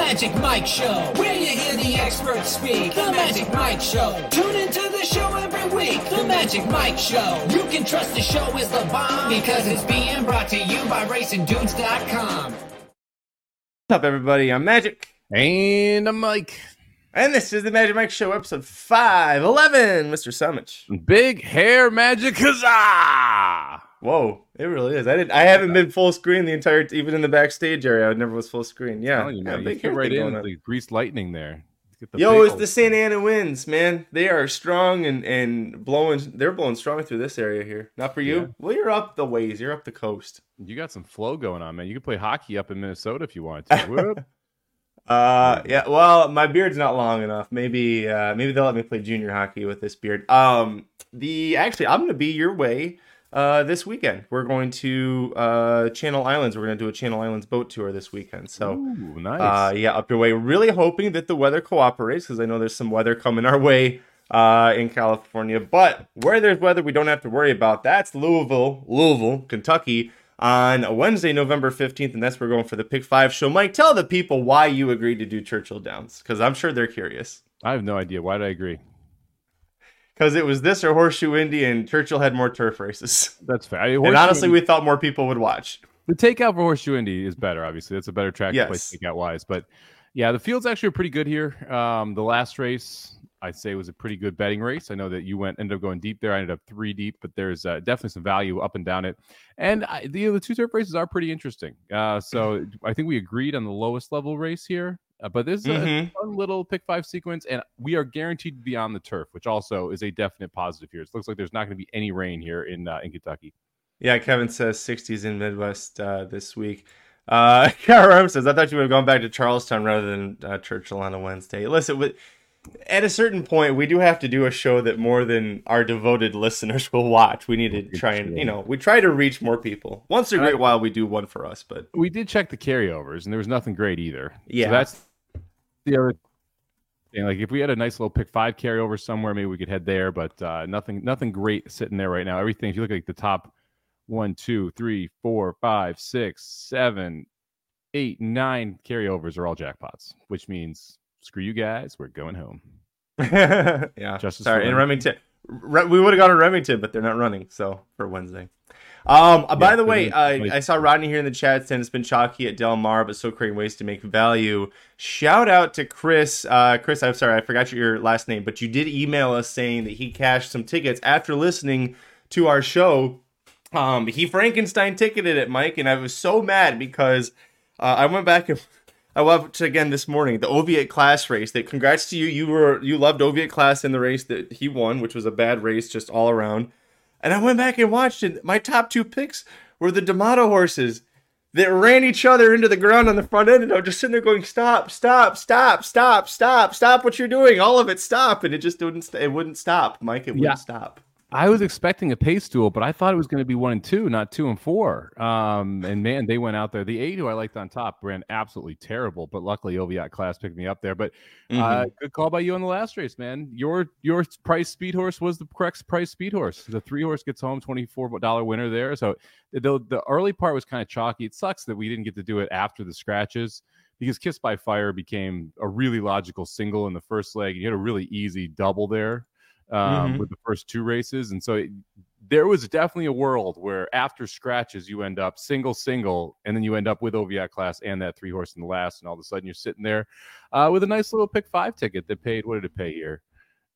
Magic Mike Show, where you hear the experts speak. The Magic Mike Show. Tune into the show every week. The Magic Mike Show. You can trust the show is the bomb because it's being brought to you by RacingDudes.com. What's up, everybody? I'm Magic, And I'm Mike. and this is the Magic Mike Show, episode 511, Mr. Somich. Big hair magic huzzah! Whoa, it really is. I didn't. I haven't been full screen the entire, even in the backstage area. I never was full screen. Yeah, you, yeah, man, you big fit right in the greased lightning there. The Yo, it's the Santa Ana winds, man. They are strong and and blowing. They're blowing strong through this area here. Not for you. Yeah. Well, you're up the ways. You're up the coast. You got some flow going on, man. You could play hockey up in Minnesota if you wanted to. Uh, yeah. Well, my beard's not long enough. Maybe, uh, maybe they'll let me play junior hockey with this beard. Um, the actually, I'm gonna be your way. Uh, this weekend we're going to uh Channel Islands. We're gonna do a Channel Islands boat tour this weekend. So. Ooh, nice. Uh, yeah, up your way. Really hoping that the weather cooperates because I know there's some weather coming our way uh, in California. But where there's weather, we don't have to worry about. That's Louisville, Louisville, Kentucky on Wednesday, November 15th. And that's where we're going for the Pick 5 show. Mike, tell the people why you agreed to do Churchill Downs because I'm sure they're curious. I have no idea. Why did I agree? Because it was this or Horseshoe Indy, and Churchill had more turf races. That's fair. I, and honestly, Indy- we thought more people would watch. the takeout for Horseshoe Indy is better. Obviously, that's a better track to play takeout wise. But yeah, the field's actually are pretty good here. Um, the last race, I'd say, was a pretty good betting race. I know that you went ended up going deep there. I ended up three deep, but there's uh, definitely some value up and down it. And I, the the two turf races are pretty interesting. Uh, so I think we agreed on the lowest level race here. Uh, but this is a Mhm. fun little pick five sequence, and we are guaranteed to be on the turf, which also is a definite positive here. It looks like there's not going to be any rain here in uh, in Kentucky. Yeah, Kevin says 60s in Midwest uh, this week. Uh, Kara says, I thought you would have gone back to Charlestown rather than uh, Churchill on a Wednesday. Listen, with, at a certain point, we do have to do a show that more than our devoted listeners will watch. We need to try and, you know, we try to reach more people. Once in a great while, we do one for us, but we did check the carryovers and there was nothing great either. Yeah. So that's the other thing. Like if we had a nice little pick five carryover somewhere, maybe we could head there, but uh, nothing nothing great sitting there right now. Everything, if you look at like the top one, two, three, four, five, six, seven, eight, nine carryovers are all jackpots, which means screw you guys, we're going home. yeah. Justice Sorry, for in Remington. Re- we would have gone to Remington, but they're not running, so for Wednesday. Um, uh, by the way, uh, I saw Rodney here in the chat saying it's been chalky at Del Mar, but still creating ways to make value. Shout out to Chris. Uh, Chris, I'm sorry, I forgot your last name, but you did email us saying that he cashed some tickets after listening to our show. Um, he Frankenstein ticketed it, Mike, and I was so mad because uh, I went back and I watched again this morning the Oviatt class race. That congrats to you. You were you loved Oviatt class in the race that he won, which was a bad race just all around. And I went back and watched it. My top two picks were the D'Amato horses that ran each other into the ground on the front end, and I'm just sitting there going, "Stop! Stop! Stop! Stop! Stop! Stop! What you're doing? All of it! Stop!" And it just wouldn't. It wouldn't stop, Mike. It wouldn't Yeah. stop. I was expecting a pace duel, but I thought it was going to be one and two, not two and four. Um, and man, they went out there. The eight who I liked on top ran absolutely terrible, but luckily Oviatt class picked me up there. But uh, Mhm. good call by you on the last race, man. Your your price speed horse was the correct price speed horse. The three horse gets home, twenty four dollar winner there. So the the early part was kind of chalky. It sucks that we didn't get to do it after the scratches because Kiss by Fire became a really logical single in the first leg. You had a really easy double there um, Mhm. with the first two races, and so it, there was definitely a world where after scratches you end up single single, and then you end up with Oviatt class and that three horse in the last, and all of a sudden you're sitting there uh, with a nice little pick five ticket that paid. What did it pay here?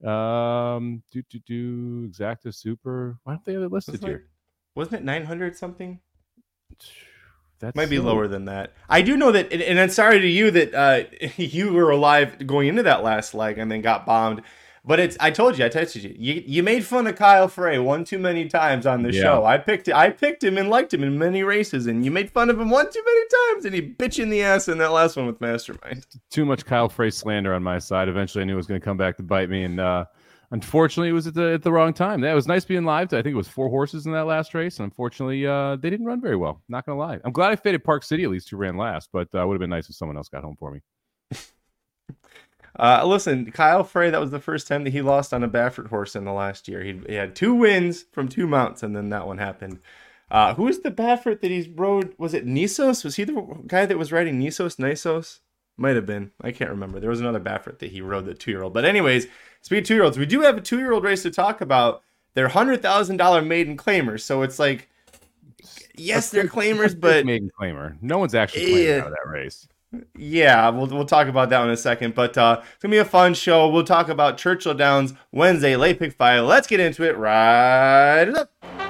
Um, do do do exacta super. Why don't they have it listed Wasn't it- here? Wasn't it 900 something? That Might be lower than that. I do know that, and, and I'm sorry to you that uh, you were alive going into that last leg and then got bombed. But it's I told you, I texted you. You, you made fun of Kyle Frey one too many times on the Yeah. show. I picked I picked him and liked him in many races, and you made fun of him one too many times, and he bitch in the ass in that last one with Mastermind. too much Kyle Frey slander on my side. Eventually, I knew it was going to come back to bite me, and uh, unfortunately, it was at the at the wrong time. That was nice being live. I think it was four horses in that last race, and unfortunately, uh, they didn't run very well. Not going to lie. I'm glad I faded Park City at least, who ran last, but uh, would have been nice if someone else got home for me. Uh, listen, Kyle Frey, that was the first time that he lost on a Baffert horse in the last year. He, he had two wins from two mounts, and then that one happened. Uh, who was the Baffert that he rode? Was it Nisos? Was he the guy that was riding Nisos, Nisos? Might have been. I can't remember. There was another Baffert that he rode the two year old. But anyways, speed two year olds, we do have a two year old race to talk about. They're hundred thousand dollar maiden claimers, so it's like, yes, they're claimers, but maiden claimer. No one's actually claiming yeah. out of that race. Yeah, we'll we'll talk about that in a second. But uh, it's gonna be a fun show. We'll talk about Churchill Downs Wednesday, late pick five. Let's get into it right up.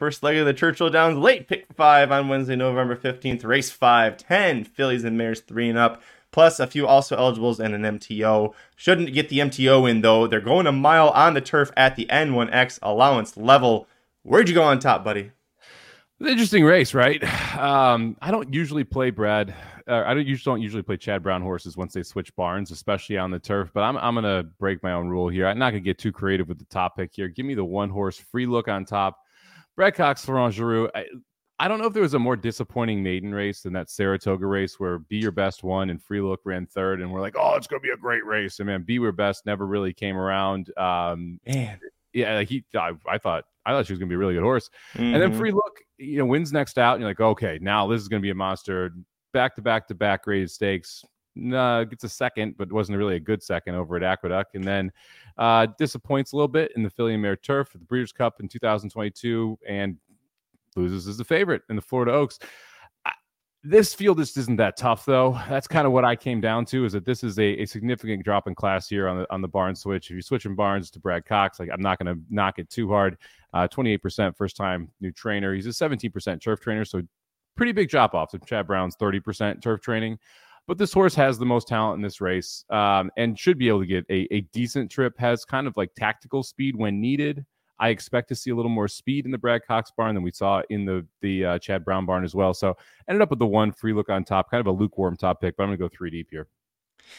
First leg of the Churchill Downs late pick five on Wednesday, November 15th. Race five, 10 fillies and mares three and up, plus a few also eligibles and an MTO. Shouldn't get the MTO in though. They're going a mile on the turf at the N1X allowance level. Where'd you go on top, buddy? Interesting race, right? Um, I don't usually play Brad. Uh, I don't usually don't usually play Chad Brown horses once they switch barns, especially on the turf. But I'm I'm gonna break my own rule here. I'm not gonna get too creative with the top pick here. Give me the one horse free look on top. Brad Cox, Florent Geroux. I, I don't know if there was a more disappointing maiden race than that Saratoga race where Be Your Best won and Free Look ran third, and we're like, oh, it's going to be a great race. And man, Be Your Best never really came around. Um, man, yeah, he. I, I, thought I thought she was going to be a really good horse, mm-hmm. and then mm-hmm. Free Look, you know, wins next out, and you're like, okay, now this is going to be a monster. Back to back to back graded stakes. Nah, gets a second, but wasn't really a good second over at Aqueduct, and then uh, disappoints a little bit in the and Mare Turf, at the Breeders' Cup in 2022, and loses as the favorite in the Florida Oaks. this field just isn't that tough, though. That's kind of what I came down to: is that this is a, a significant drop in class here on the on the barn switch. If you're switching barns to Brad Cox, like I'm not going to knock it too hard. Uh, 28% first time new trainer. He's a 17% turf trainer, so pretty big drop off. So Chad Brown's 30% turf training. But this horse has the most talent in this race um, and should be able to get a, a decent trip. Has kind of like tactical speed when needed. I expect to see a little more speed in the Brad Cox barn than we saw in the the uh, Chad Brown barn as well. So ended up with the one free look on top, kind of a lukewarm top pick. But I'm gonna go three deep here.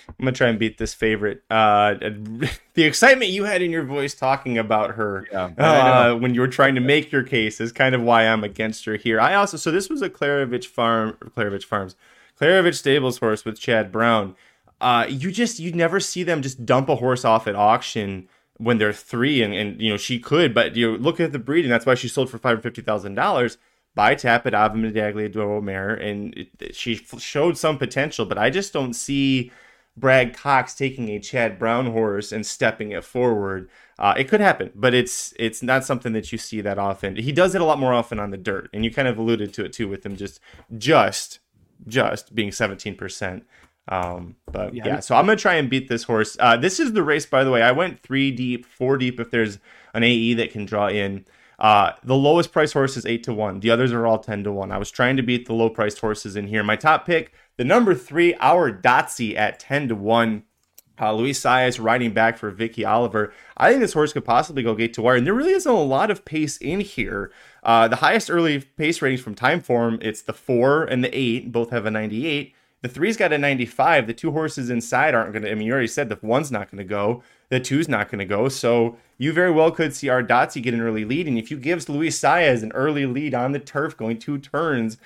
I'm gonna try and beat this favorite. Uh, the excitement you had in your voice talking about her yeah, uh, when you were trying to make your case is kind of why I'm against her here. I also so this was a Klaravich farm, Klaravich Farms Klaravich Stables horse with Chad Brown. Uh, you just you'd never see them just dump a horse off at auction when they're three, and, and you know she could, but you know, look at the breeding. That's why she sold for five hundred fifty thousand dollars. By Tapit Ava Medaglia d'Oro mare, and it, she showed some potential, but I just don't see Brad Cox taking a Chad Brown horse and stepping it forward. Uh, it could happen, but it's it's not something that you see that often. He does it a lot more often on the dirt, and you kind of alluded to it too with him just just just being 17%. Um, but yeah. yeah. so I'm gonna try and beat this horse. Uh, this is the race, by the way. I went three deep, four deep if there's an AE that can draw in. Uh, the lowest price horse is eight to one. The others are all ten to one. I was trying to beat the low priced horses in here. My top pick, the number three, Ardazzi at ten to one. Uh, Luis Saez riding back for Vicky Oliver. I think this horse could possibly go gate to wire, and there really isn't a lot of pace in here. Uh, the highest early pace ratings from Timeform, it's the four and the eight, both have a 98. The three's got a 95. The two horses inside aren't going to. I mean, you already said the one's not going to go. The two's not going to go. So you very well could see our get an early lead. And if you give Luis Saez an early lead on the turf going two turns,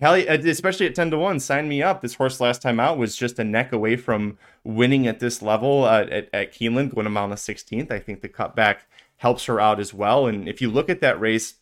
Hell, uh, especially at 10 to 1, sign me up. This horse last time out was just a neck away from winning at this level uh, at, at Keeneland, going a mile on the 16th. I think the cutback helps her out as well. And if you look at that race,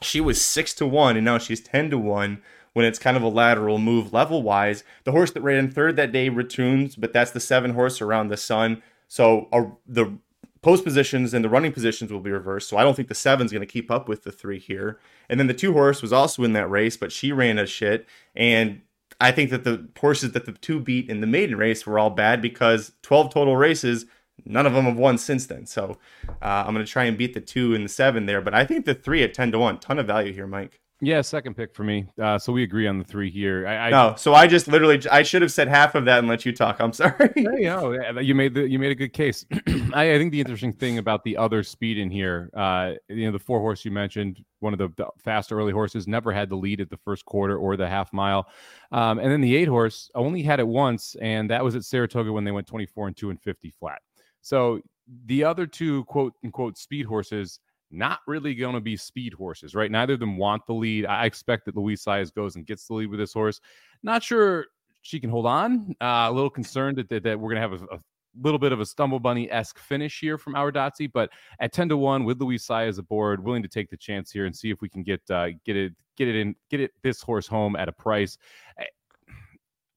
she was 6 to 1, and now she's 10 to 1 when it's kind of a lateral move level wise. The horse that ran third that day returns, but that's the seven horse around the sun. So uh, the post positions and the running positions will be reversed. So I don't think the seven's going to keep up with the three here. And then the two horse was also in that race, but she ran a shit. And I think that the horses that the two beat in the maiden race were all bad because 12 total races, none of them have won since then. So uh, I'm going to try and beat the two and the seven there. But I think the three at 10 to 1, ton of value here, Mike. Yeah, second pick for me. Uh, so we agree on the three here. I, I, no, so I just literally I should have said half of that and let you talk. I'm sorry. Hey, no, you made the you made a good case. I, I, think the interesting thing about the other speed in here, uh, you know, the four horse you mentioned, one of the fast early horses, never had the lead at the first quarter or the half mile, um, and then the eight horse only had it once, and that was at Saratoga when they went 24 and two and 50 flat. So the other two quote unquote speed horses not really going to be speed horses, right? Neither of them want the lead. I expect that Luis Saez goes and gets the lead with this horse. Not sure she can hold on. Uh, a little concerned that, that, that we're going to have a, a, little bit of a stumble bunny esque finish here from Ardazzi, but at 10 to 1 with Luis Saez aboard, willing to take the chance here and see if we can get uh, get it get it in get it this horse home at a price. Eh,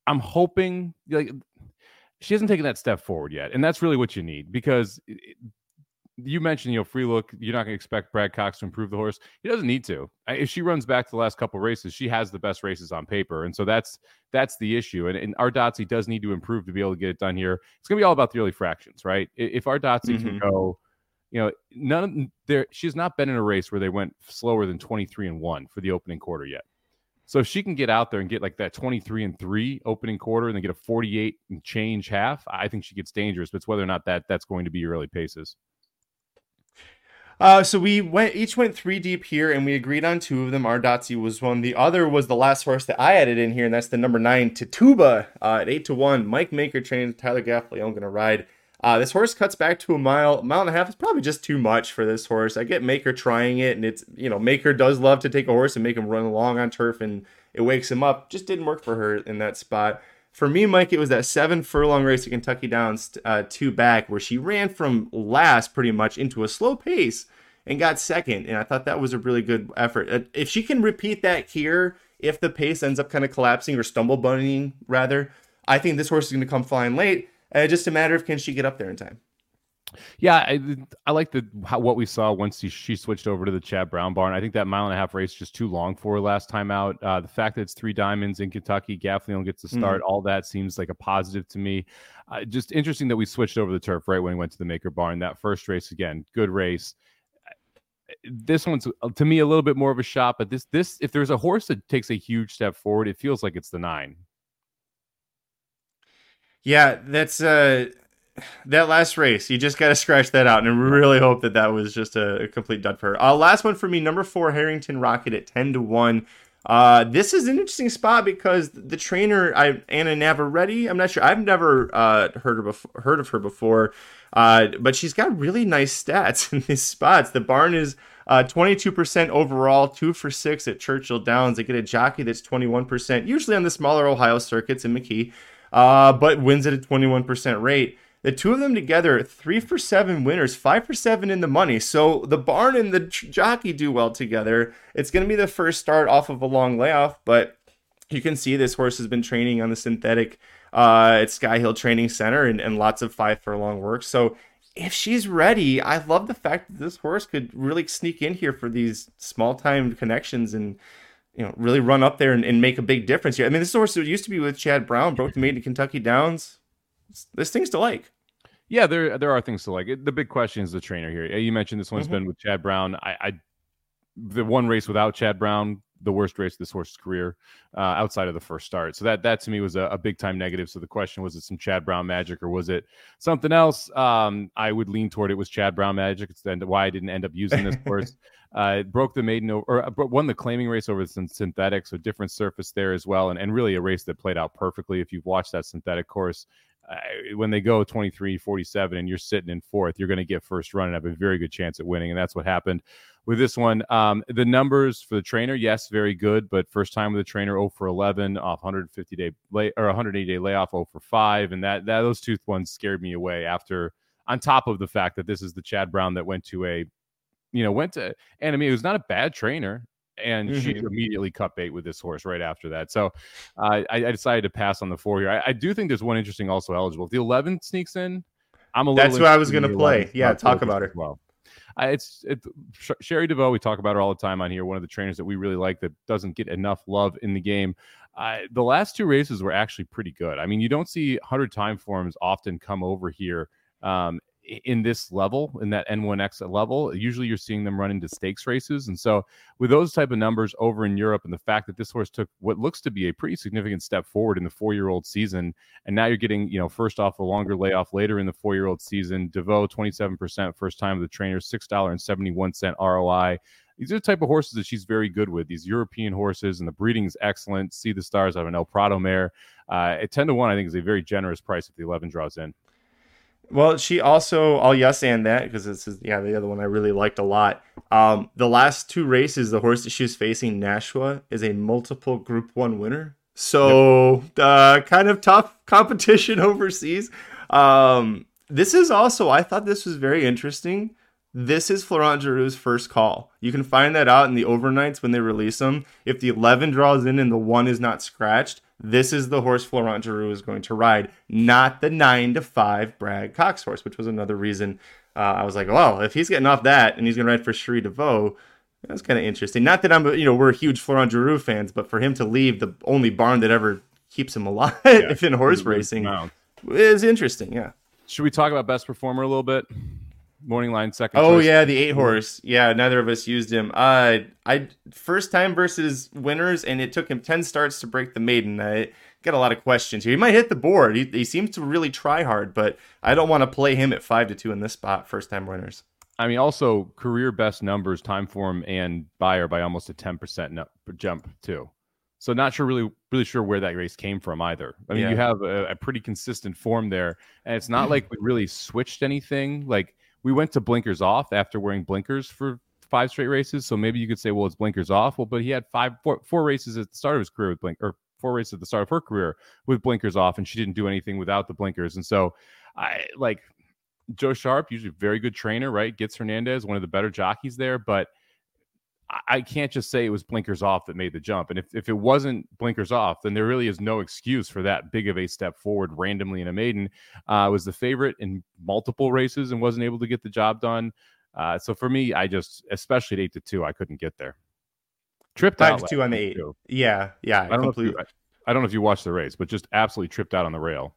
I'm hoping like she hasn't taken that step forward yet, and that's really what you need because you mentioned, you know, free look. You're not going to expect Brad Cox to improve the horse. He doesn't need to. If she runs back to the last couple races, she has the best races on paper, and so that's that's the issue. And, and Ardazzi does need to improve to be able to get it done here. It's going to be all about the early fractions, right? If Ardazzi mm-hmm. can go, you know, none of there. She's not been in a race where they went slower than 23 and one for the opening quarter yet. So if she can get out there and get like that 23 and 3 opening quarter and then get a 48 and change half, I think she gets dangerous. But it's whether or not that that's going to be early paces. Uh, so we went each went three deep here, and we agreed on two of them. Our Ardazzi was one. The other was the last horse that I added in here, and that's the number nine Tituba uh, at eight to one. Mike Maker trained Tyler Gaffalione going to ride. Uh, this horse cuts back to a mile, mile and a half. It's probably just too much for this horse. I get Maker trying it, and it's you know Maker does love to take a horse and make him run along on turf, and it wakes him up. Just didn't work for her in that spot. For me, Mike, it was that seven furlong race at Kentucky Downs uh, two back where she ran from last pretty much into a slow pace and got second. And I thought that was a really good effort. Uh, if she can repeat that here, if the pace ends up kind of collapsing or stumble bunnying rather, I think this horse is going to come flying late. Uh, just a matter of can she get up there in time. Yeah, I, I like the how, what we saw once she, she, switched over to the Chad Brown barn. I think that mile and a half race just too long for her last time out. Uh, the fact that it's three diamonds in Kentucky, Gaffalione gets to hmm. start, mm. all that seems like a positive to me. Uh, just interesting that we switched over the turf right when we went to the Maker barn. That first race again, good race this one's uh, to me a little bit more of a shot, but this this if there's a horse that takes a huge step forward, it feels like it's the nine. Yeah, that's uh that last race. You just got to scratch that out, and really hope that that was just a, a complete dud for her. Uh, last one for me, number four, Harrington Rocket at ten to one. Uh, this is an interesting spot because the trainer, I Anna Navarrete. I'm not sure. I've never uh, heard of before, heard of her before, uh, but she's got really nice stats in these spots. The barn is uh, 22% overall, two for six at Churchill Downs. They get a jockey that's 21%, usually on the smaller Ohio circuits in McKee, uh, but wins at a 21% rate. The two of them together, three for seven winners, five for seven in the money. So the barn and the jockey do well together. It's going to be the first start off of a long layoff, but you can see this horse has been training on the synthetic uh, at Skylight Training Center and, and lots of five furlong work. So if she's ready, I love the fact that this horse could really sneak in here for these small time connections and you know really run up there and, and make a big difference here. I mean, this horse used to be with Chad Brown, broke the maiden to Kentucky Downs. There's things to like. Yeah, there there are things to like. The big question is the trainer here. You mentioned this one's mm-hmm. been with Chad Brown. I, I the one race without Chad Brown the worst race of this horse's career uh, outside of the first start. So that that to me was a, a, big time negative. So the question was it some Chad Brown magic or was it something else? Um, I would lean toward it was Chad Brown magic. It's then why I didn't end up using this horse. Uh, broke the maiden over, or uh, won the claiming race over the synthetic, so different surface there as well, and, and really a race that played out perfectly. If you've watched that synthetic course, uh, when they go 23 47 and you're sitting in fourth, you're going to get first run and have a very good chance at winning. And that's what happened with this one. Um, the numbers for the trainer, yes, very good, but first time with the trainer, 0 for 11 off 150 day lay or 180 day layoff, 0 for 5. And that, that those two ones scared me away after, on top of the fact that this is the Chad Brown that went to a, you know, went to, and I mean, it was not a bad trainer and mm-hmm. she immediately cut bait with this horse right after that. So uh, I, I, decided to pass on the four here. I, I, do think there's one interesting also eligible. If the 11 sneaks in, I'm a little That's what I was going to play. Yeah, talk about it. Well, uh, it's it, Cherie DeVoe. We talk about her all the time on here. One of the trainers that we really like that doesn't get enough love in the game. Uh, the last two races were actually pretty good. I mean, you don't see 100 time forms often come over here. Um, in this level, in that N1X level, usually you're seeing them run into stakes races. And so, with those type of numbers over in Europe, and the fact that this horse took what looks to be a pretty significant step forward in the four year old season, and now you're getting, you know, first off a longer layoff later in the four year old season, DeVoe 27% first time of the trainer, $6.71 ROI. These are the type of horses that she's very good with. These European horses, and the breeding is excellent. Sea The Stars of an El Prado mare. Uh, at 10 to 1, I think is a very generous price if the 11 draws in. Well, she also, I'll yes and that because this is, yeah, the other one I really liked a lot. Um, the last two races, the horse that she was facing, Nashwa, is a multiple Group One winner. So, yep. uh, kind of tough competition overseas. Um, this is also, I thought this was very interesting. This is Florent Geroux's first call. You can find that out in the overnights when they release them. If the 11 draws in and the 1 is not scratched, this is the horse Florent Geroux is going to ride, not the 9 to 5 Brad Cox horse, which was another reason uh, I was like, well, if he's getting off that and he's going to ride for Cherie DeVoe, that's kind of interesting. Not that I'm, you know, we're huge Florent Geroux fans, but for him to leave the only barn that ever keeps him alive yeah, in horse racing is interesting. Yeah. Should we talk about best performer a little bit? Morning line second. Oh choice. yeah, the eight horse. Yeah, neither of us used him. Uh, I first time versus winners, and it took him ten starts to break the maiden. I got a lot of questions here. He might hit the board. He, he seems to really try hard, but I don't want to play him at five to two in this spot. First time winners. I mean, also career best numbers, time form, and Beyer by almost a ten percent jump too. So not sure really really sure where that race came from either. I mean, yeah. you have a, a, pretty consistent form there, and it's not like we really switched anything. Like we went to blinkers off after wearing blinkers for five straight races. So maybe you could say, well, it's blinkers off. Well, but he had five, four, four races at the start of his career with blink or four races at the start of her career with blinkers off, and she didn't do anything without the blinkers. And so I like Joe Sharp, usually very good trainer, right? Gets Hernandez, one of the better jockeys there, but I can't just say it was blinkers off that made the jump. And if, if it wasn't blinkers off, then there really is no excuse for that big of a step forward randomly in a maiden. Uh, was the favorite in multiple races and wasn't able to get the job done. Uh, so for me, I just, especially at eight to two, I couldn't get there. Tripped Five out. to two on the eight. Yeah. Yeah. I don't, completely... you, I don't know if you watched the race, but just absolutely tripped out on the rail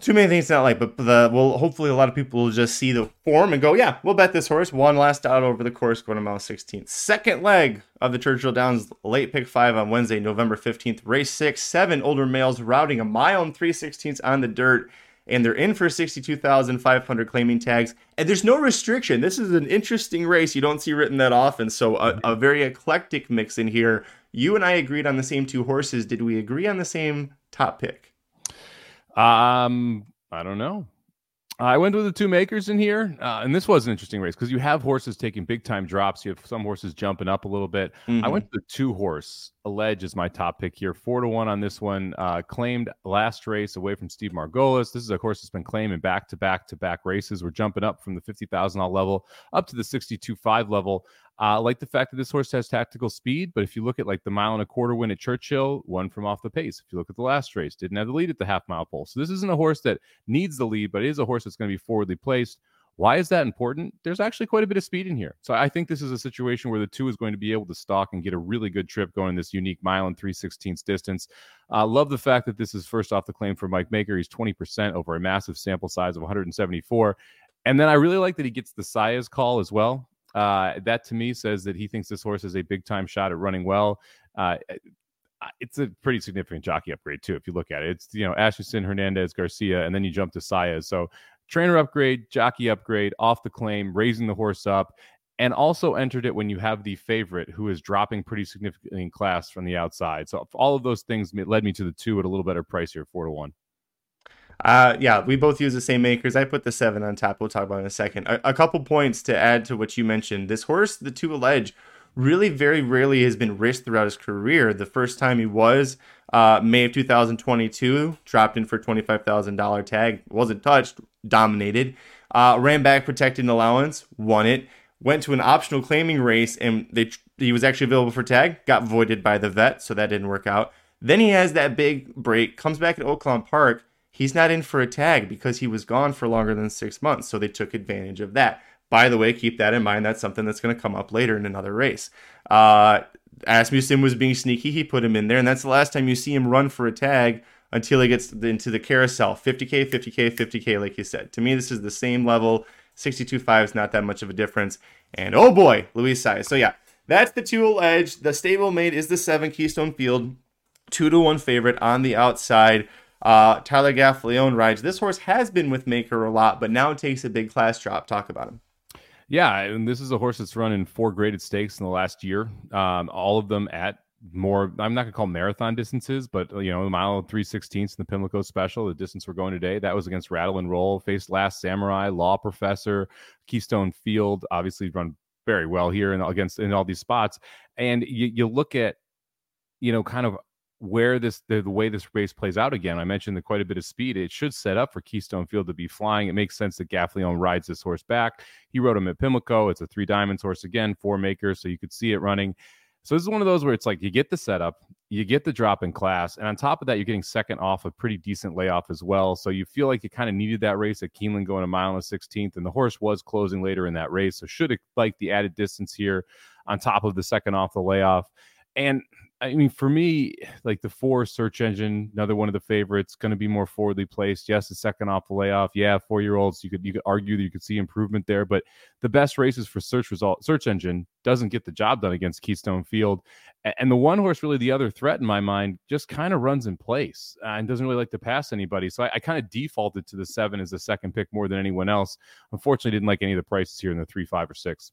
too many things to not like, but the well, hopefully a lot of people will just see the form and go, yeah, we'll bet this horse. One last out over the course, going to mile 16th. Second leg of the Churchill Downs late pick five on Wednesday, November 15th. Race six, seven older males routing a mile and three sixteenths on the dirt, and they're in for 62,500 claiming tags. And there's no restriction. This is an interesting race. You don't see written that often. So a, a very eclectic mix in here. You and I agreed on the same two horses. Did we agree on the same top pick? Um, I don't know. I went with the two makers in here, uh, and this was an interesting race because you have horses taking big time drops. You have some horses jumping up a little bit. Mm-hmm. I went to the two horse. Alege is my top pick here, four to one on this one. Uh, claimed last race away from Steve Margolis. This is a horse that's been claiming back to back to back races. We're jumping up from the fifty thousand dollars level up to the sixty two five level. I uh, like the fact that this horse has tactical speed, but if you look at like the mile and a quarter win at Churchill, one from off the pace. If you look at the last race, didn't have the lead at the half mile pole. So this isn't a horse that needs the lead, but it is a horse that's going to be forwardly placed. Why is that important? There's actually quite a bit of speed in here. So I think this is a situation where the two is going to be able to stalk and get a really good trip going this unique mile and 3 16ths distance. I uh, love the fact that this is first off the claim for Mike Maker. He's 20% over a massive sample size of 174. And then I really like that he gets the Saez call as well. Uh, that to me says that he thinks this horse is a big time shot at running well. Uh, it's a pretty significant jockey upgrade too. If you look at it, it's you know Asmussen, Hernandez, Garcia, and then you jump to Saez. So trainer upgrade, jockey upgrade, off the claim, raising the horse up, and also entered it when you have the favorite who is dropping pretty significantly in class from the outside. So all of those things led me to the two at a little better price here, four to one. Uh, yeah, we both use the same makers. I put the seven on top. We'll talk about in a second. A, a couple points to add to what you mentioned. This horse, the two Alege, really very rarely has been risked throughout his career. The first time he was uh, May of 2022, dropped in for $25,000 tag, wasn't touched, dominated. Uh, ran back protected allowance, won it. Went to an optional claiming race and they he was actually available for tag, got voided by the vet, so that didn't work out. Then he has that big break, comes back at Oaklawn Park he's not in for a tag because he was gone for longer than six months. So they took advantage of that. By the way, keep that in mind. That's something that's going to come up later in another race. Uh, Asmussen was being sneaky. He put him in there. And that's the last time you see him run for a tag until he gets into the carousel 50K, 50K, 50K, like you said. To me, this is the same level. 62.5 is not that much of a difference. And oh boy, Luis Saez. So yeah, that's the two edge. The stablemate is the seven Keystone Field. Two to one favorite on the outside. Uh, Tyler Gaffalione rides. This horse has been with Maker a lot, but now takes a big class drop. Talk about him. Yeah, and this is a horse that's run in four graded stakes in the last year, um, all of them at more i'm not to call marathon distances but you know a mile 316 in the pimlico special the distance we're going today that was against rattle and roll faced last samurai law professor keystone field obviously run very well here and against in all these spots and you, you look at you know kind of where this the, the way this race plays out again i mentioned the quite a bit of speed it should set up for keystone field to be flying it makes sense that gaffalione rides this horse back he rode him at pimlico it's a three diamonds horse again four makers so you could see it running so this is one of those where it's like you get the setup, you get the drop in class, and on top of that, you're getting second off a pretty decent layoff as well. So you feel like you kind of needed that race at Keeneland going a mile and a 16th, and the horse was closing later in that race. So should liked the added distance here on top of the second off the layoff. And I mean, for me, like the four search engine, another one of the favorites, going to be more forwardly placed. Yes, the second off the layoff. Yeah, four year olds, you could you could argue that you could see improvement there, but the best races for search result search engine doesn't get the job done against Keystone Field, and the one horse really the other threat in my mind just kind of runs in place uh, and doesn't really like to pass anybody. So I, I kind of defaulted to the seven as the second pick more than anyone else. Unfortunately, didn't like any of the prices here in the three, five, or six.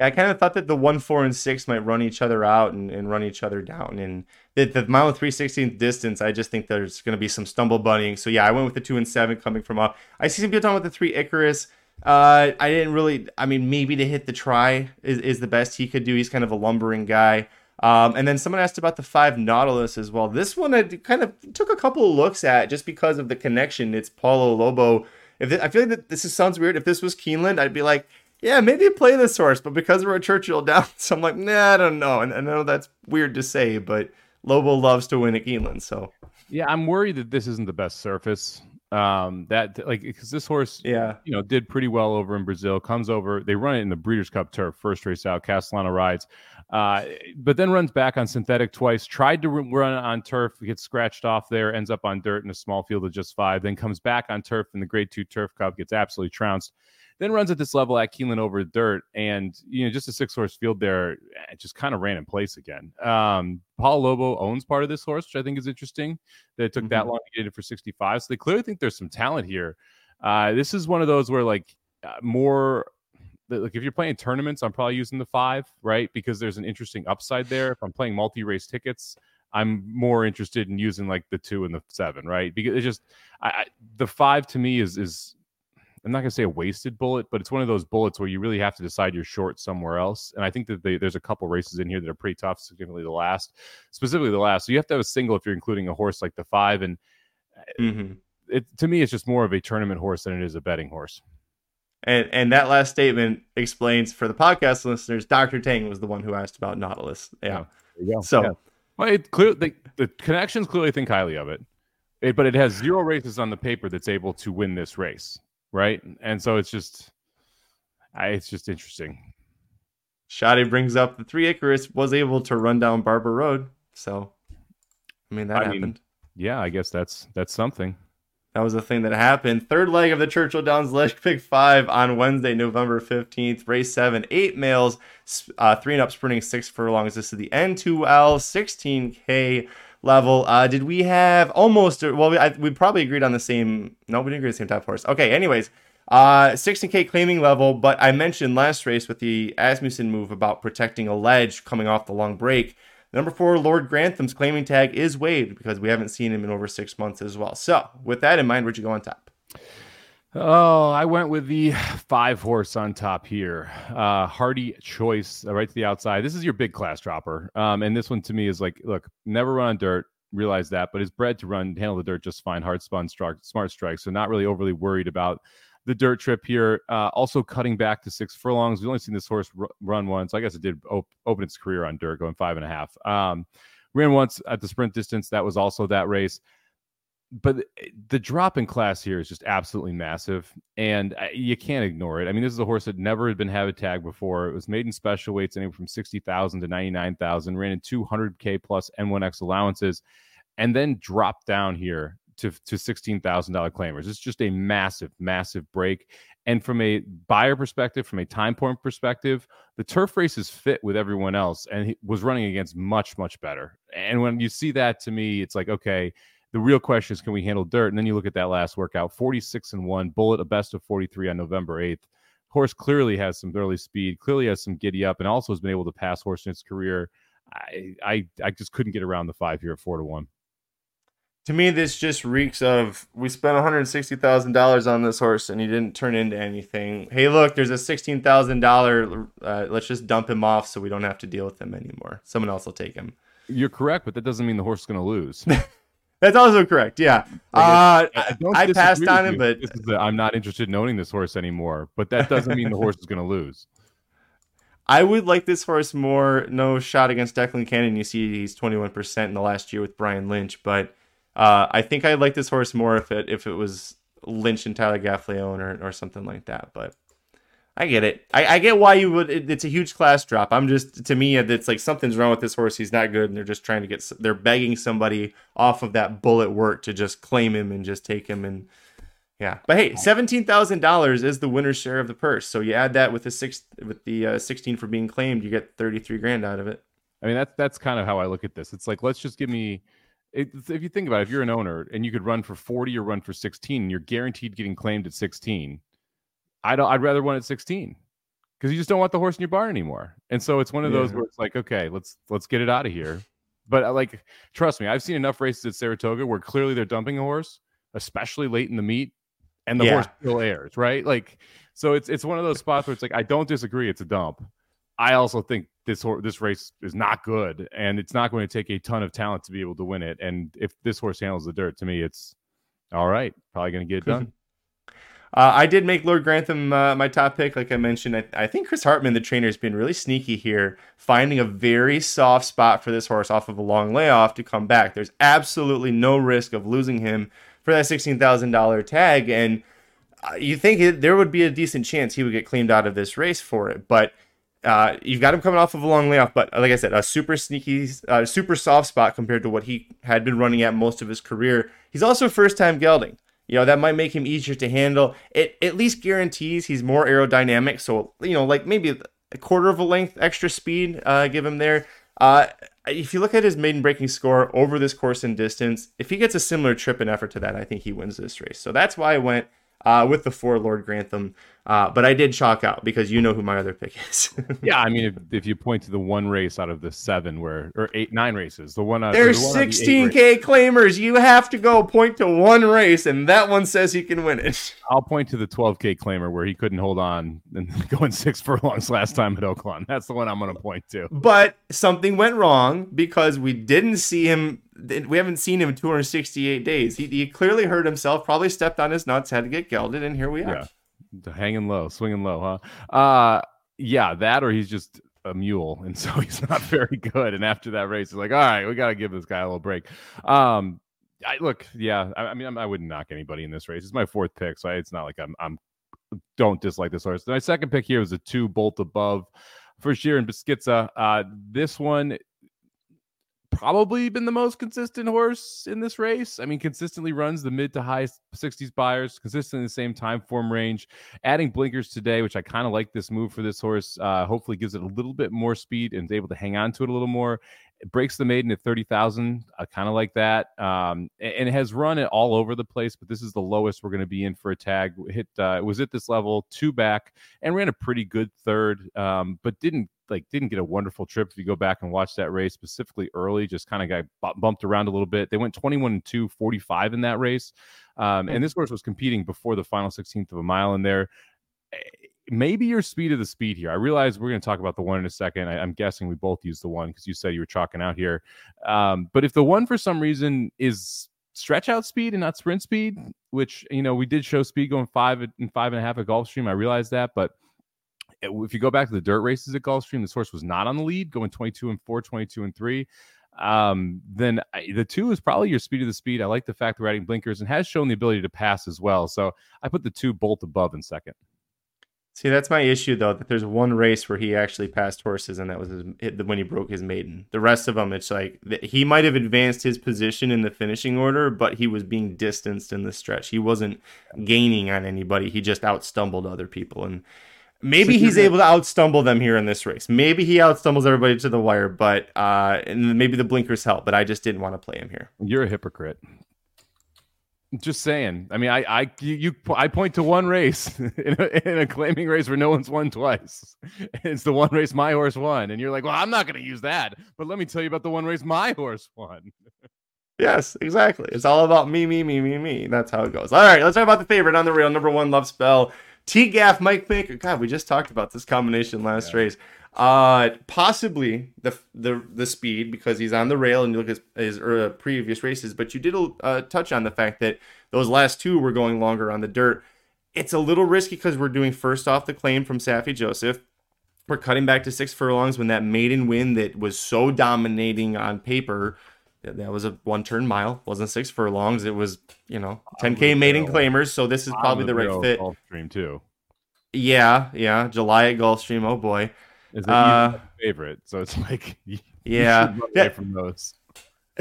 I kind of thought that the one, four, and six might run each other out and, and run each other down. And the, the mile three sixteenth distance, I just think there's going to be some stumble bunnying. So yeah, I went with the two and seven coming from up. I see some people talking with the three Icarus. Uh, I didn't really. I mean, maybe to hit the try is, is the best he could do. He's kind of a lumbering guy. Um, and then someone asked about the five Nautilus as well. This one I kind of took a couple of looks at just because of the connection. It's Paulo Lobo. If I feel like that this is, sounds weird. If this was Keeneland, I'd be like, yeah, maybe play this horse, but because we're at Churchill Downs, I'm like, nah, I don't know. And I know that's weird to say, but Lobo loves to win at Keeneland, so. Yeah, I'm worried that this isn't the best surface. Um, that like because this horse, yeah, you know, did pretty well over in Brazil. Comes over, they run it in the Breeders' Cup turf, first race out. Castellano rides, uh, but then runs back on synthetic twice. Tried to run on turf, gets scratched off there, ends up on dirt in a small field of just five. Then comes back on turf in the Grade Two Turf Cup, gets absolutely trounced then runs at this level at Keeneland over dirt, and you know just a six horse field there, it just kind of ran in place again. Um, Paul Lobo owns part of this horse, which I think is interesting. That it took mm-hmm. that long to get it for sixty five, so they clearly think there's some talent here. Uh, this is one of those where like uh, more like if you're playing tournaments, I'm probably using the five, right? Because there's an interesting upside there. If I'm playing multi-race tickets, I'm more interested in using like the two and the seven, right? Because it's just I, I, the five to me is is I'm not going to say a wasted bullet, but it's one of those bullets where you really have to decide you're short somewhere else. And I think that they, there's a couple races in here that are pretty tough, significantly the last, specifically the last. So you have to have a single if you're including a horse like the five. And uh, mm-hmm. it, to me, it's just more of a tournament horse than it is a betting horse. And and that last statement explains for the podcast listeners, Dr. Tang was the one who asked about Nautilus. Yeah. yeah so yeah. well, it clear the, the connections clearly think highly of it. it. But it has zero races on the paper that's able to win this race right? And so it's just, it's just interesting. Shadi brings up the three Icarus was able to run down Barber Road, so I mean that I happened. Mean, yeah, I guess that's that's something. That was the thing that happened. Third leg of the Churchill Downs Leg Pick 5 on Wednesday, November 15th. Race 7, 8 males, uh, 3 and up sprinting 6 furlongs. This is the N2L 16K level. Uh, did we have almost? Well, we, I, we probably agreed on the same. No, we didn't agree on the same of horse. Okay. Anyways, uh, 16k claiming level. But I mentioned last race with the Asmussen move about protecting a ledge coming off the long break. Number four, Lord Grantham's claiming tag is waived because we haven't seen him in over six months as well. So, with that in mind, where'd you go on top? Oh, I went with the five horse on top here. Uh, Hardy choice uh, right to the outside. This is your big class dropper. Um, and this one to me is like, look, never run on dirt, realize that, but is bred to run, handle the dirt just fine, hard spun, smart strike. So not really overly worried about the dirt trip here. Uh, also cutting back to six furlongs. We've only seen this horse r- run once. I guess it did op- open its career on dirt, going five and a half. Um, ran once at the sprint distance. That was also that race but eh, the drop in class here is just absolutely massive, and eh, you can't ignore it. I mean, this is a horse that never had been have a tag before. It was made in special weights, anywhere from sixty thousand to ninety nine thousand. Ran in two hundred k plus N1X allowances, and then dropped down here to to sixteen thousand dollar claimers. It's just a massive, massive break. And from a Beyer perspective, from a time point perspective, the turf race is fit with everyone else, and he was running against much, much better. And when you see that, to me, it's like okay the real question is, can we handle dirt? And then you look at that last workout 46 and one, bullet, a best of 43 on November 8th. Horse clearly has some early speed, clearly has some giddy up, and also has been able to pass horse in its career. I I I just couldn't get around the five here at four to one. To me, this just reeks of we spent one hundred sixty thousand dollars on this horse and he didn't turn into anything. Hey, look, there's a sixteen thousand uh, dollar. Let's just dump him off so we don't have to deal with him anymore. Someone else will take him. You're correct, but that doesn't mean the horse is going to lose. That's also correct. Yeah, uh, I, I passed on him, but the, I'm not interested in owning this horse anymore. But that doesn't mean the horse is going to lose. I would like this horse more. No shot against Declan Cannon. You see, he's 21% in the last year with Brian Lynch, but uh, I think I'd like this horse more if it if it was Lynch and Tyler Gaffalione or, or something like that. But I get it. I, I get why you would. It, it's a huge class drop. I'm just to me, it's like something's wrong with this horse. He's not good, and they're just trying to get. They're begging somebody off of that bullet work to just claim him and just take him and. Yeah, but hey, seventeen thousand dollars is the winner's share of the purse. So you add that with the six with the uh, sixteen for being claimed, you get thirty three grand out of it. I mean, that's that's kind of how I look at this. It's like let's just give me if you think about it, if you're an owner and you could run for 40 or run for 16, and you're guaranteed getting claimed at 16. I don't. I'd rather one at 16 because you just don't want the horse in your barn anymore. And so it's one of those where it's like, okay, let's let's get it out of here. But uh, like, trust me, I've seen enough races at Saratoga where clearly they're dumping a horse, especially late in the meet, and the yeah. horse still airs, right? Like, so it's it's one of those spots where it's like, I don't disagree, it's a dump. I also think this horse, this race is not good, and it's not going to take a ton of talent to be able to win it. And if this horse handles the dirt, to me, it's all right. Probably going to get it done. Uh, I did make Lord Grantham uh, my top pick, like I mentioned. I, I, think Chris Hartman, the trainer, has been really sneaky here, finding a very soft spot for this horse off of a long layoff to come back. There's absolutely no risk of losing him for that $16,000 tag. And uh, you think it, there would be a decent chance he would get cleaned out of this race for it. But uh, you've got him coming off of a long layoff, but like I said, a super sneaky, uh, super soft spot compared to what he had been running at most of his career. He's also first time gelding. You know, that might make him easier to handle. It at least guarantees he's more aerodynamic. So, you know, like maybe a quarter of a length extra speed, uh, give him there. Uh, if you look at his maiden breaking score over this course and distance, if he gets a similar trip and effort to that, I think he wins this race. So that's why I went uh, with the four Lord Grantham. Uh, but I did chalk out because you know who my other pick is. yeah, I mean, if, if, you point to the one race out of the seven, where or eight, nine races, the one out there's the 16k the claimers. You have to go point to one race, and that one says he can win it. I'll point to the 12k claimer where he couldn't hold on and going six furlongs last time at Oaklawn. That's the one I'm going to point to. But something went wrong because we didn't see him we haven't seen him in 268 days. He, he, clearly hurt himself, probably stepped on his nuts, had to get gelded, and here we are. Yeah hanging low, swinging low, huh? Uh, yeah, that or he's just a mule, and so he's not very good. And after that race, he's like, all right, we got to give this guy a little break. Um, I look, yeah, I, I mean, I, I wouldn't knock anybody in this race. It's my fourth pick, so I, it's not like I'm, I'm don't dislike this horse. My second pick here was a two bolt above for Sheer and Beschizza. Uh, this one probably been the most consistent horse in this race. I mean, consistently runs the mid to high 60s Beyers, consistently the same time form range. Adding blinkers today, which I kind of like this move for this horse, uh, hopefully gives it a little bit more speed and is able to hang on to it a little more. It breaks the maiden at 30,000. I kind of like that. Um, and it has run it all over the place, but this is the lowest we're going to be in for a tag. Hit uh, was at this level, two back, and ran a pretty good third, um, but didn't like didn't get a wonderful trip. If you go back and watch that race specifically early, just kind of got bumped around a little bit. They went 21 and 2, 45 in that race. Um, and this horse was competing before the final 16th of a mile in there. Eh, maybe your speed of the speed here. I realize we're going to talk about the one in a second. I, am guessing we both use the one because you said you were chalking out here. Um, but if the one for some reason is stretch out speed and not sprint speed, which you know we did show speed going five and five and a half at Gulfstream. I realize that, but if you go back to the dirt races at Gulfstream, this horse was not on the lead, going 22 and 4, 22 and 3. Um, then I, the two is probably your speed of the speed. I like the fact we're adding blinkers and has shown the ability to pass as well. So I put the two bolt above in second. See, that's my issue though. That there's one race where he actually passed horses, and that was his, when he broke his maiden. The rest of them, it's like he might have advanced his position in the finishing order, but he was being distanced in the stretch. He wasn't gaining on anybody. He just outstumbled other people, and Maybe he's able to outstumble them here in this race. Maybe he outstumbles everybody to the wire, but uh, and maybe the blinkers help. But I just didn't want to play him here. You're a hypocrite. Just saying. I mean, I I you, you I point to one race in a, in a claiming race where no one's won twice. It's the one race my horse won, and you're like, well, I'm not going to use that. But let me tell you about the one race my horse won. Yes, exactly. It's all about me, me, me, me, me. That's how it goes. All right, let's talk about the favorite on the rail. Number one, Love Spell. T Gaff, Mike Maker. God, we just talked about this combination last Yeah. race. Uh, possibly the the the speed because he's on the rail and you look at his, his uh, previous races. But you did uh, touch on the fact that those last two were going longer on the dirt. It's a little risky because we're doing first off the claim from Saffie Joseph. We're cutting back to six furlongs when that maiden win that was so dominating on paper. That that was a one turn mile, wasn't six furlongs. It was, you know, 10K maiden claimers. So this is probably the right fit. Gulfstream too. Yeah, yeah. July at Gulfstream. Oh boy. Is Uh, a favorite? So it's like Yeah. away from those.